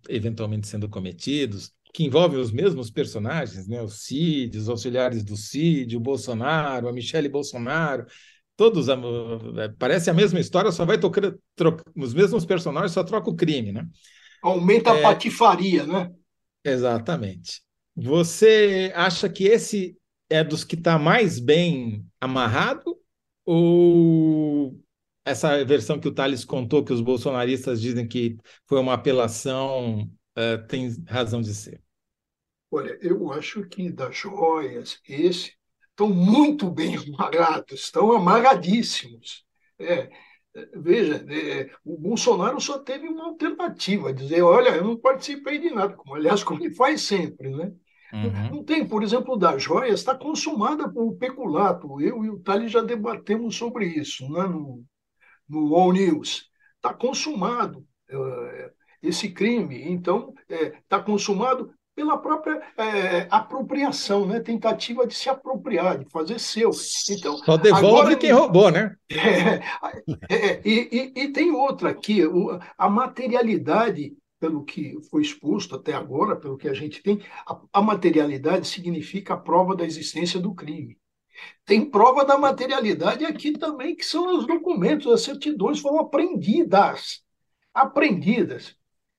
A: eventualmente sendo cometidos, que envolvem os mesmos personagens, né? o Cid, os auxiliares do Cid, o Bolsonaro, a Michele Bolsonaro. Todos, é, parece a mesma história, só vai tocando os mesmos personagens, só troca o crime, né?
E: Aumenta a é, patifaria, né?
A: Exatamente. Você acha que esse é dos que está mais bem amarrado? Ou essa versão que o Thales contou, que os bolsonaristas dizem que foi uma apelação, uh, tem razão de ser?
E: Olha, eu acho que das joias, esse, estão muito bem amarrados, estão amarradíssimos. É, veja, é, o Bolsonaro só teve uma alternativa, dizer, olha, eu não participei de nada, como aliás como ele faz sempre, né? Uhum. Não tem, por exemplo, da joias, está consumada por peculato. Eu e o Thales já debatemos sobre isso né, no, no All News. Está consumado uh, esse crime. Então, está é, consumado pela própria é, apropriação, né? tentativa de se apropriar, de fazer seu. Então,
A: Só devolve agora, quem roubou, né?
E: É, é, e, e, e, tem outra aqui, a materialidade pelo que foi exposto até agora, pelo que a gente tem, a, a materialidade significa a prova da existência do crime. Tem prova da materialidade aqui também, que são os documentos, as certidões foram apreendidas. Apreendidas.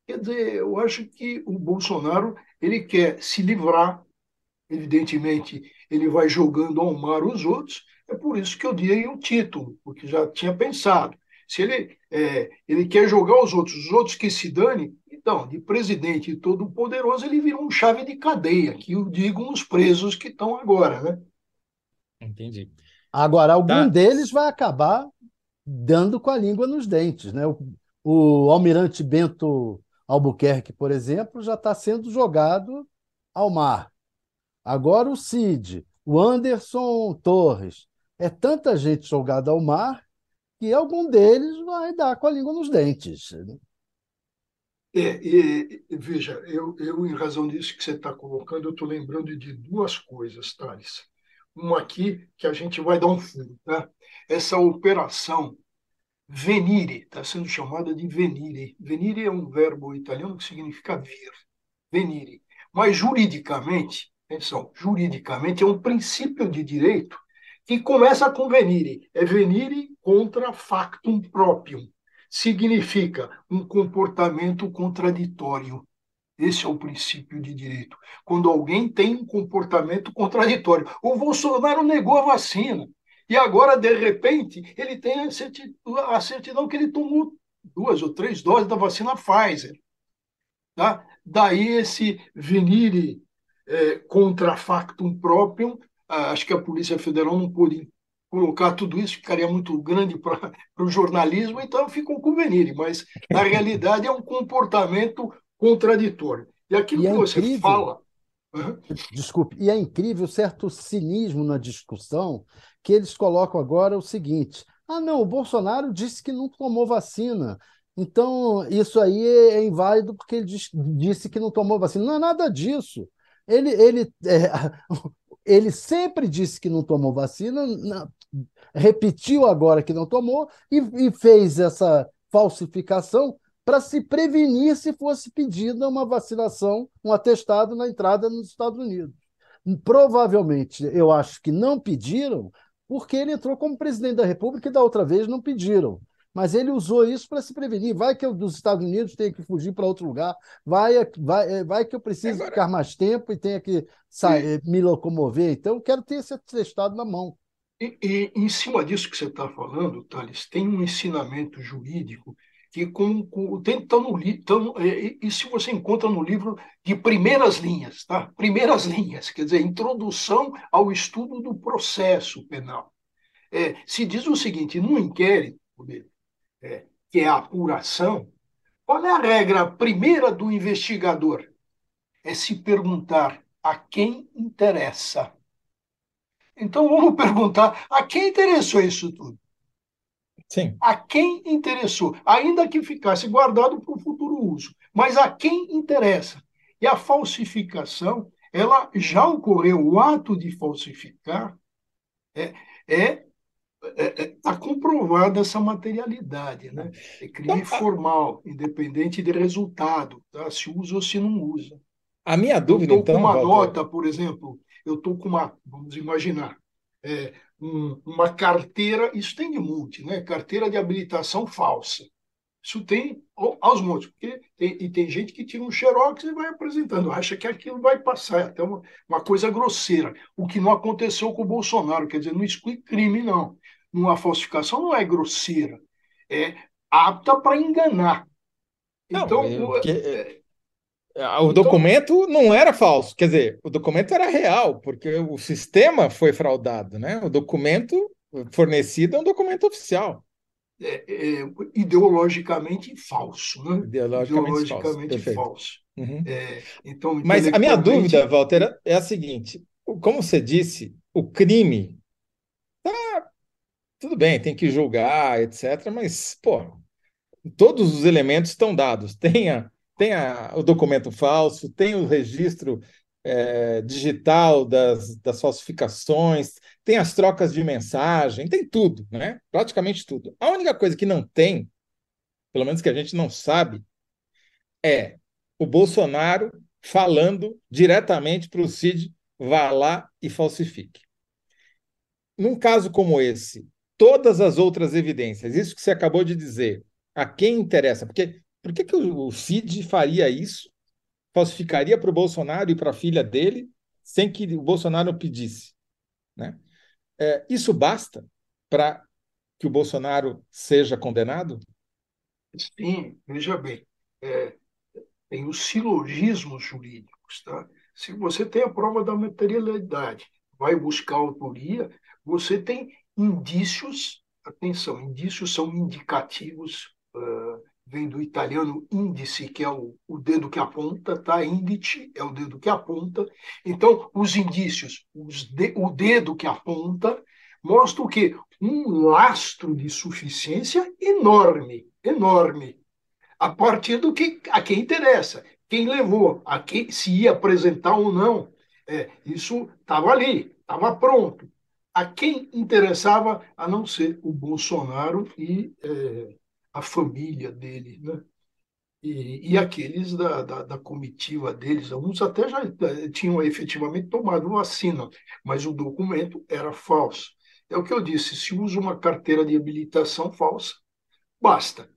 E: Quer dizer, eu acho que o Bolsonaro ele quer se livrar, evidentemente, ele vai jogando ao mar os outros, é por isso que eu dei o título, porque já tinha pensado. Se ele, é, ele quer jogar os outros, os outros que se dane, então, de presidente todo-poderoso, ele virou um chave de cadeia, que eu digo os presos que estão agora, né?
A: Entendi.
B: Agora, algum tá. deles vai acabar dando com a língua nos dentes, né? O, o almirante Bento Albuquerque, por exemplo, já está sendo jogado ao mar. Agora o Cid, o Anderson Torres. É tanta gente jogada ao mar que algum deles vai dar com a língua nos dentes. Né?
E: É, e, veja, eu, eu, em razão disso que você está colocando, eu estou lembrando de duas coisas, Thales. Uma aqui que a gente vai dar um furo. Tá? Essa operação venire, está sendo chamada de venire. Venire é um verbo italiano que significa vir. Venire. Mas juridicamente, atenção, juridicamente é um princípio de direito que começa com venire. É venire contra factum proprium. Significa um comportamento contraditório. Esse é o princípio de direito. Quando alguém tem um comportamento contraditório. O Bolsonaro negou a vacina. E agora, de repente, ele tem a certidão, a certidão que ele tomou duas ou três doses da vacina Pfizer. Tá? Daí esse venire é, contra factum proprium. Acho que a Polícia Federal não pôde colocar tudo isso, ficaria muito grande para o jornalismo, então ficam com venire. Mas, na realidade, é um comportamento contraditório. E aquilo e que é você incrível, fala.
B: Desculpe, e é incrível certo cinismo na discussão que eles colocam agora o seguinte: ah, não, o Bolsonaro disse que não tomou vacina. Então, isso aí é inválido porque ele disse que não tomou vacina. Não é nada disso. Ele, ele, é, ele sempre disse que não tomou vacina, repetiu agora que não tomou e, e fez essa falsificação para se prevenir se fosse pedida uma vacinação, um atestado na entrada nos Estados Unidos. Provavelmente, eu acho que não pediram, porque ele entrou como presidente da República e da outra vez não pediram. Mas ele usou isso para se prevenir. Vai que eu dos Estados Unidos tenha que fugir para outro lugar, vai, vai, vai que eu preciso Agora... ficar mais tempo e tenha que sair, me locomover. Então, eu quero ter esse atestado na mão.
E: E, e, em cima disso que você está falando, Thales, tem um ensinamento jurídico que com, com, tá no, tá, é, isso você encontra no livro de primeiras linhas, tá? Primeiras linhas, quer dizer, introdução ao estudo do processo penal. É, se diz o seguinte, num inquérito, é, que é a apuração, qual é a regra primeira do investigador? É se perguntar a quem interessa. Então vamos perguntar a quem interessou isso tudo?
A: Sim.
E: A quem interessou, ainda que ficasse guardado para o futuro uso, mas a quem interessa. E a falsificação, ela já ocorreu, o ato de falsificar é, é está é, é, tá comprovada essa materialidade, né? É crime então, formal, independente de resultado, tá? se usa ou se não usa.
A: A minha dúvida, eu
E: então.
A: com
E: uma nota, por exemplo, eu estou com uma, vamos imaginar, é, uma carteira, isso tem de multi, né? Carteira de habilitação falsa. Isso tem aos montes, porque tem, e tem gente que tira um xerox e vai apresentando, acha que aquilo vai passar, é até uma, uma coisa grosseira. O que não aconteceu com o Bolsonaro, quer dizer, não exclui crime, não. Uma falsificação não é grosseira, é apta para enganar.
A: Não, então, é, o documento não era falso, quer dizer, o documento era real, porque o sistema foi fraudado, né? O documento fornecido é um documento oficial.
E: É, é, ideologicamente falso, né?
A: Ideologicamente, ideologicamente falso. falso. Uhum.
E: É, então,
A: Mas a minha dúvida, Walter, é a seguinte: como você disse, o crime tá tudo bem, tem que julgar, etc. Mas pô, todos os elementos estão dados. Tenha tem a, o documento falso, tem o registro é, digital das, das falsificações, tem as trocas de mensagem, tem tudo, né? praticamente tudo. A única coisa que não tem, pelo menos que a gente não sabe, é o Bolsonaro falando diretamente para o Cid, vá lá e falsifique. Num caso como esse, todas as outras evidências, isso que você acabou de dizer, a quem interessa? Porque por que, que o Cid faria isso? Falsificaria para o Bolsonaro e para a filha dele sem que o Bolsonaro pedisse? Né? É, isso basta para que o Bolsonaro seja condenado?
E: Sim, veja bem. É, tem os silogismos jurídicos. Tá? Se você tem a prova da materialidade, vai buscar autoria, você tem indícios, atenção, indícios são indicativos uh, vem do italiano índice, que é o, o dedo que aponta, tá? Índice é o dedo que aponta. Então, os indícios, os de, o dedo que aponta, mostra o quê? Um lastro de suficiência enorme, enorme, a partir do que a quem interessa, quem levou, a quem se ia apresentar ou não. É, isso estava ali, estava pronto. A quem interessava, a não ser o Bolsonaro e é, a família dele, né? E, e aqueles da, da, da, comitiva deles, alguns até já tinham efetivamente tomado vacina, mas o documento era falso. É o que eu disse: se usa uma carteira de habilitação falsa, basta.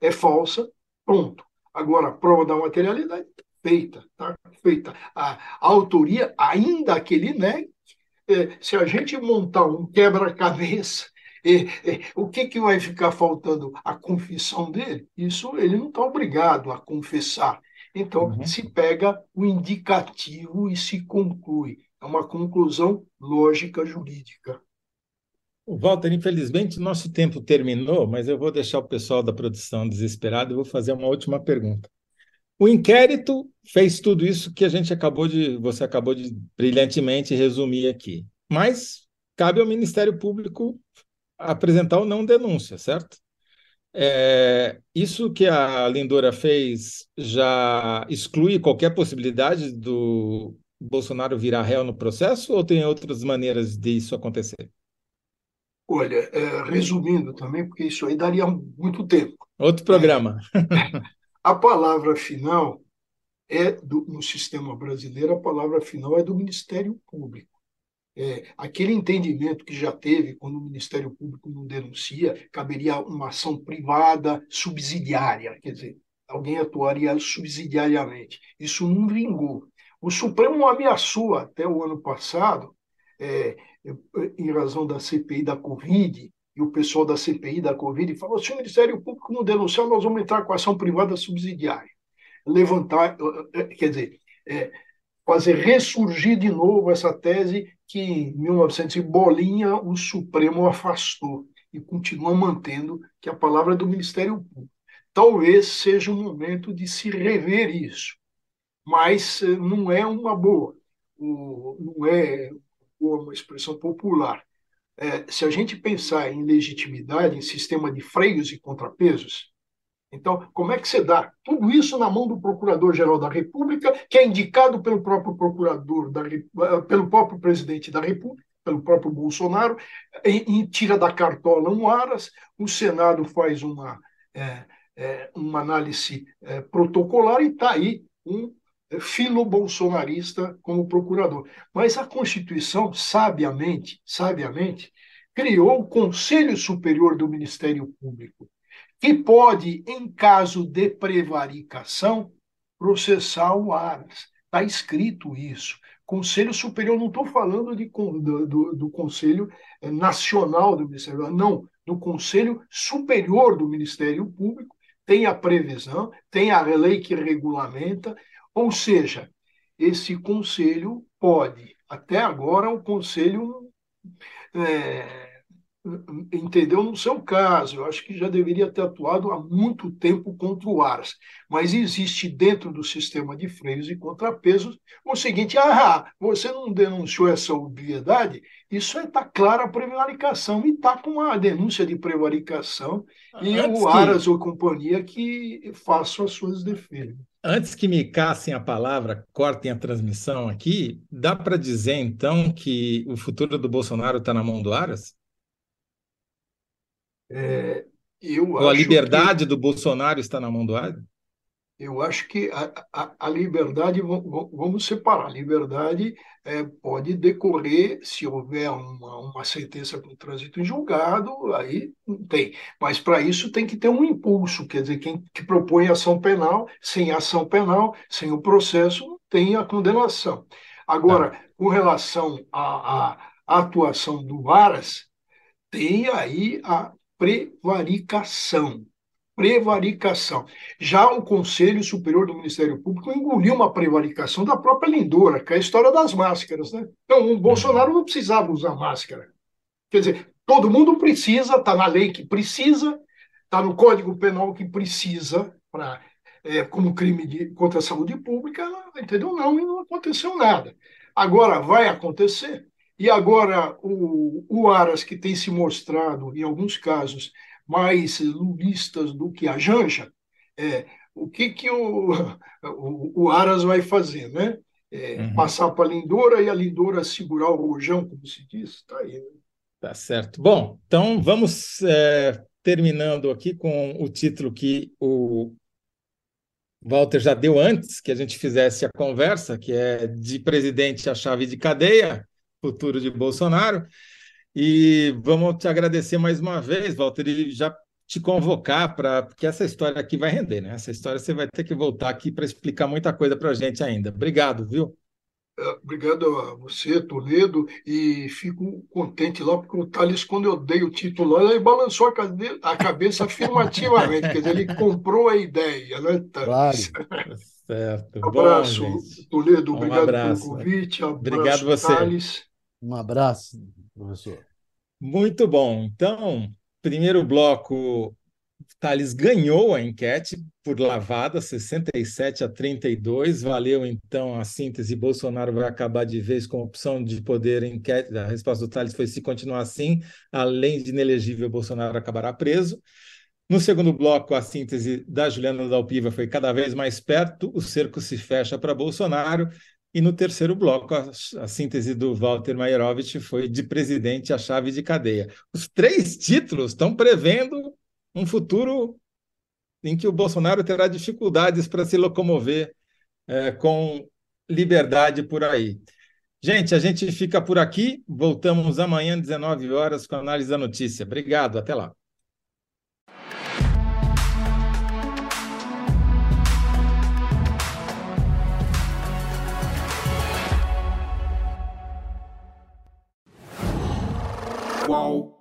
E: É falsa, pronto. Agora, a prova da materialidade, feita, tá? Feita. A, a autoria, ainda que ele negue, é, se a gente montar um quebra-cabeça, é, é, o que, que vai ficar faltando? A confissão dele? Isso ele não está obrigado a confessar. Então, uhum. se pega o indicativo e se conclui. É uma conclusão lógica jurídica.
A: Walter, infelizmente nosso tempo terminou, mas eu vou deixar o pessoal da produção desesperado e vou fazer uma última pergunta. O inquérito fez tudo isso que a gente acabou de, você acabou de brilhantemente resumir aqui. Mas cabe ao Ministério Público apresentar ou não denúncia, certo? É, isso que a Lindora fez já exclui qualquer possibilidade do Bolsonaro virar réu no processo ou tem outras maneiras de isso acontecer?
E: Olha, é, resumindo também, porque isso aí daria muito tempo.
A: Outro programa.
E: É, a palavra final é do, no sistema brasileiro, a palavra final é do Ministério Público. É, aquele entendimento que já teve quando o Ministério Público não denuncia, caberia uma ação privada subsidiária, quer dizer, alguém atuaria subsidiariamente. Isso não vingou. O Supremo ameaçou até o ano passado, é, em razão da CPI da Covid, e o pessoal da CPI da Covid falou: se o Ministério Público não denunciar, nós vamos entrar com ação privada subsidiária. Levantar, eh, eh, quer dizer, é, fazer ressurgir de novo essa tese que em 1900 bolinha o Supremo afastou e continua mantendo que a palavra é do Ministério Público. Talvez seja o momento de se rever isso, mas eh, não é uma boa, não é uma expressão popular é, se a gente pensar em legitimidade, em sistema de freios e contrapesos, então, como é que você dá tudo isso na mão do Procurador-Geral da República, que é indicado pelo próprio procurador, da, eh, pelo próprio presidente da República, pelo próprio Bolsonaro, e, e tira da cartola um aras, o Senado faz uma, é, é, uma análise é, protocolar e está aí um filo-bolsonarista como procurador. Mas a Constituição, sabiamente, sabiamente, criou o Conselho Superior do Ministério Público, que pode, em caso de prevaricação, processar o Aras. Está escrito isso. Conselho Superior, não estou falando de, do, do, do Conselho Nacional do Ministério, não, do Conselho Superior do Ministério Público, tem a previsão, tem a lei que regulamenta, ou seja, esse conselho pode, até agora, o conselho é, entendeu no seu caso, eu acho que já deveria ter atuado há muito tempo contra o ARS, mas existe dentro do sistema de freios e contrapesos o seguinte: ah, você não denunciou essa obviedade, isso está é, clara a prevaricação, e está com a denúncia de prevaricação, e Antes o ARAS que... ou companhia que façam as suas defesas.
A: Antes que me cassem a palavra, cortem a transmissão aqui, dá para dizer então que o futuro do Bolsonaro está na mão do Aras?
E: É, eu
A: Ou a liberdade que... do Bolsonaro está na mão do Aras?
E: Eu acho que a, a, a liberdade, vamos separar, a liberdade é, pode decorrer se houver uma, uma sentença com trânsito em julgado, aí não tem. Mas para isso tem que ter um impulso, quer dizer, quem que propõe ação penal, sem ação penal, sem o processo, não tem a condenação. Agora, tá. com relação à, à atuação do Aras, tem aí a prevaricação prevaricação. Já o Conselho Superior do Ministério Público engoliu uma prevaricação da própria Lindora, que é a história das máscaras. Né? Então, o Bolsonaro não precisava usar máscara. Quer dizer, todo mundo precisa, está na lei que precisa, está no Código Penal que precisa, pra, é, como crime de, contra a saúde pública, entendeu? Não, e não aconteceu nada. Agora vai acontecer. E agora o, o Aras, que tem se mostrado, em alguns casos, mais lulistas do que a Janja, é, o que, que o, o, o Aras vai fazer, né? É, uhum. Passar para a Lindora e a Lindora segurar o rojão, como se diz, está aí. Né?
A: Tá certo. Bom, então vamos é, terminando aqui com o título que o Walter já deu antes que a gente fizesse a conversa, que é de presidente a chave de cadeia, futuro de Bolsonaro. E vamos te agradecer mais uma vez, Walter, e já te convocar para porque essa história aqui vai render, né? Essa história você vai ter que voltar aqui para explicar muita coisa para a gente ainda. Obrigado, viu?
E: É, obrigado a você, Toledo, e fico contente lá, porque o Thales, quando eu dei o título, ele balançou a cabeça afirmativamente, quer dizer, ele comprou a ideia, né,
B: Thales?
A: Claro. Certo.
E: Um abraço,
A: Bom,
E: Toledo,
A: um
E: obrigado
A: abraço.
E: pelo convite. Abraço,
A: Obrigado você.
E: Thales.
B: Um abraço, professor.
A: Muito bom. Então, primeiro bloco, Thales ganhou a enquete por lavada, 67 a 32. Valeu, então, a síntese. Bolsonaro vai acabar de vez com opção de poder enquete. A resposta do Thales foi: se continuar assim, além de inelegível, Bolsonaro acabará preso. No segundo bloco, a síntese da Juliana Dalpiva foi cada vez mais perto, o cerco se fecha para Bolsonaro. E no terceiro bloco, a, a síntese do Walter Maierovitch foi de presidente a chave de cadeia. Os três títulos estão prevendo um futuro em que o Bolsonaro terá dificuldades para se locomover é, com liberdade por aí. Gente, a gente fica por aqui. Voltamos amanhã, 19 horas, com a análise da notícia. Obrigado, até lá. whoa.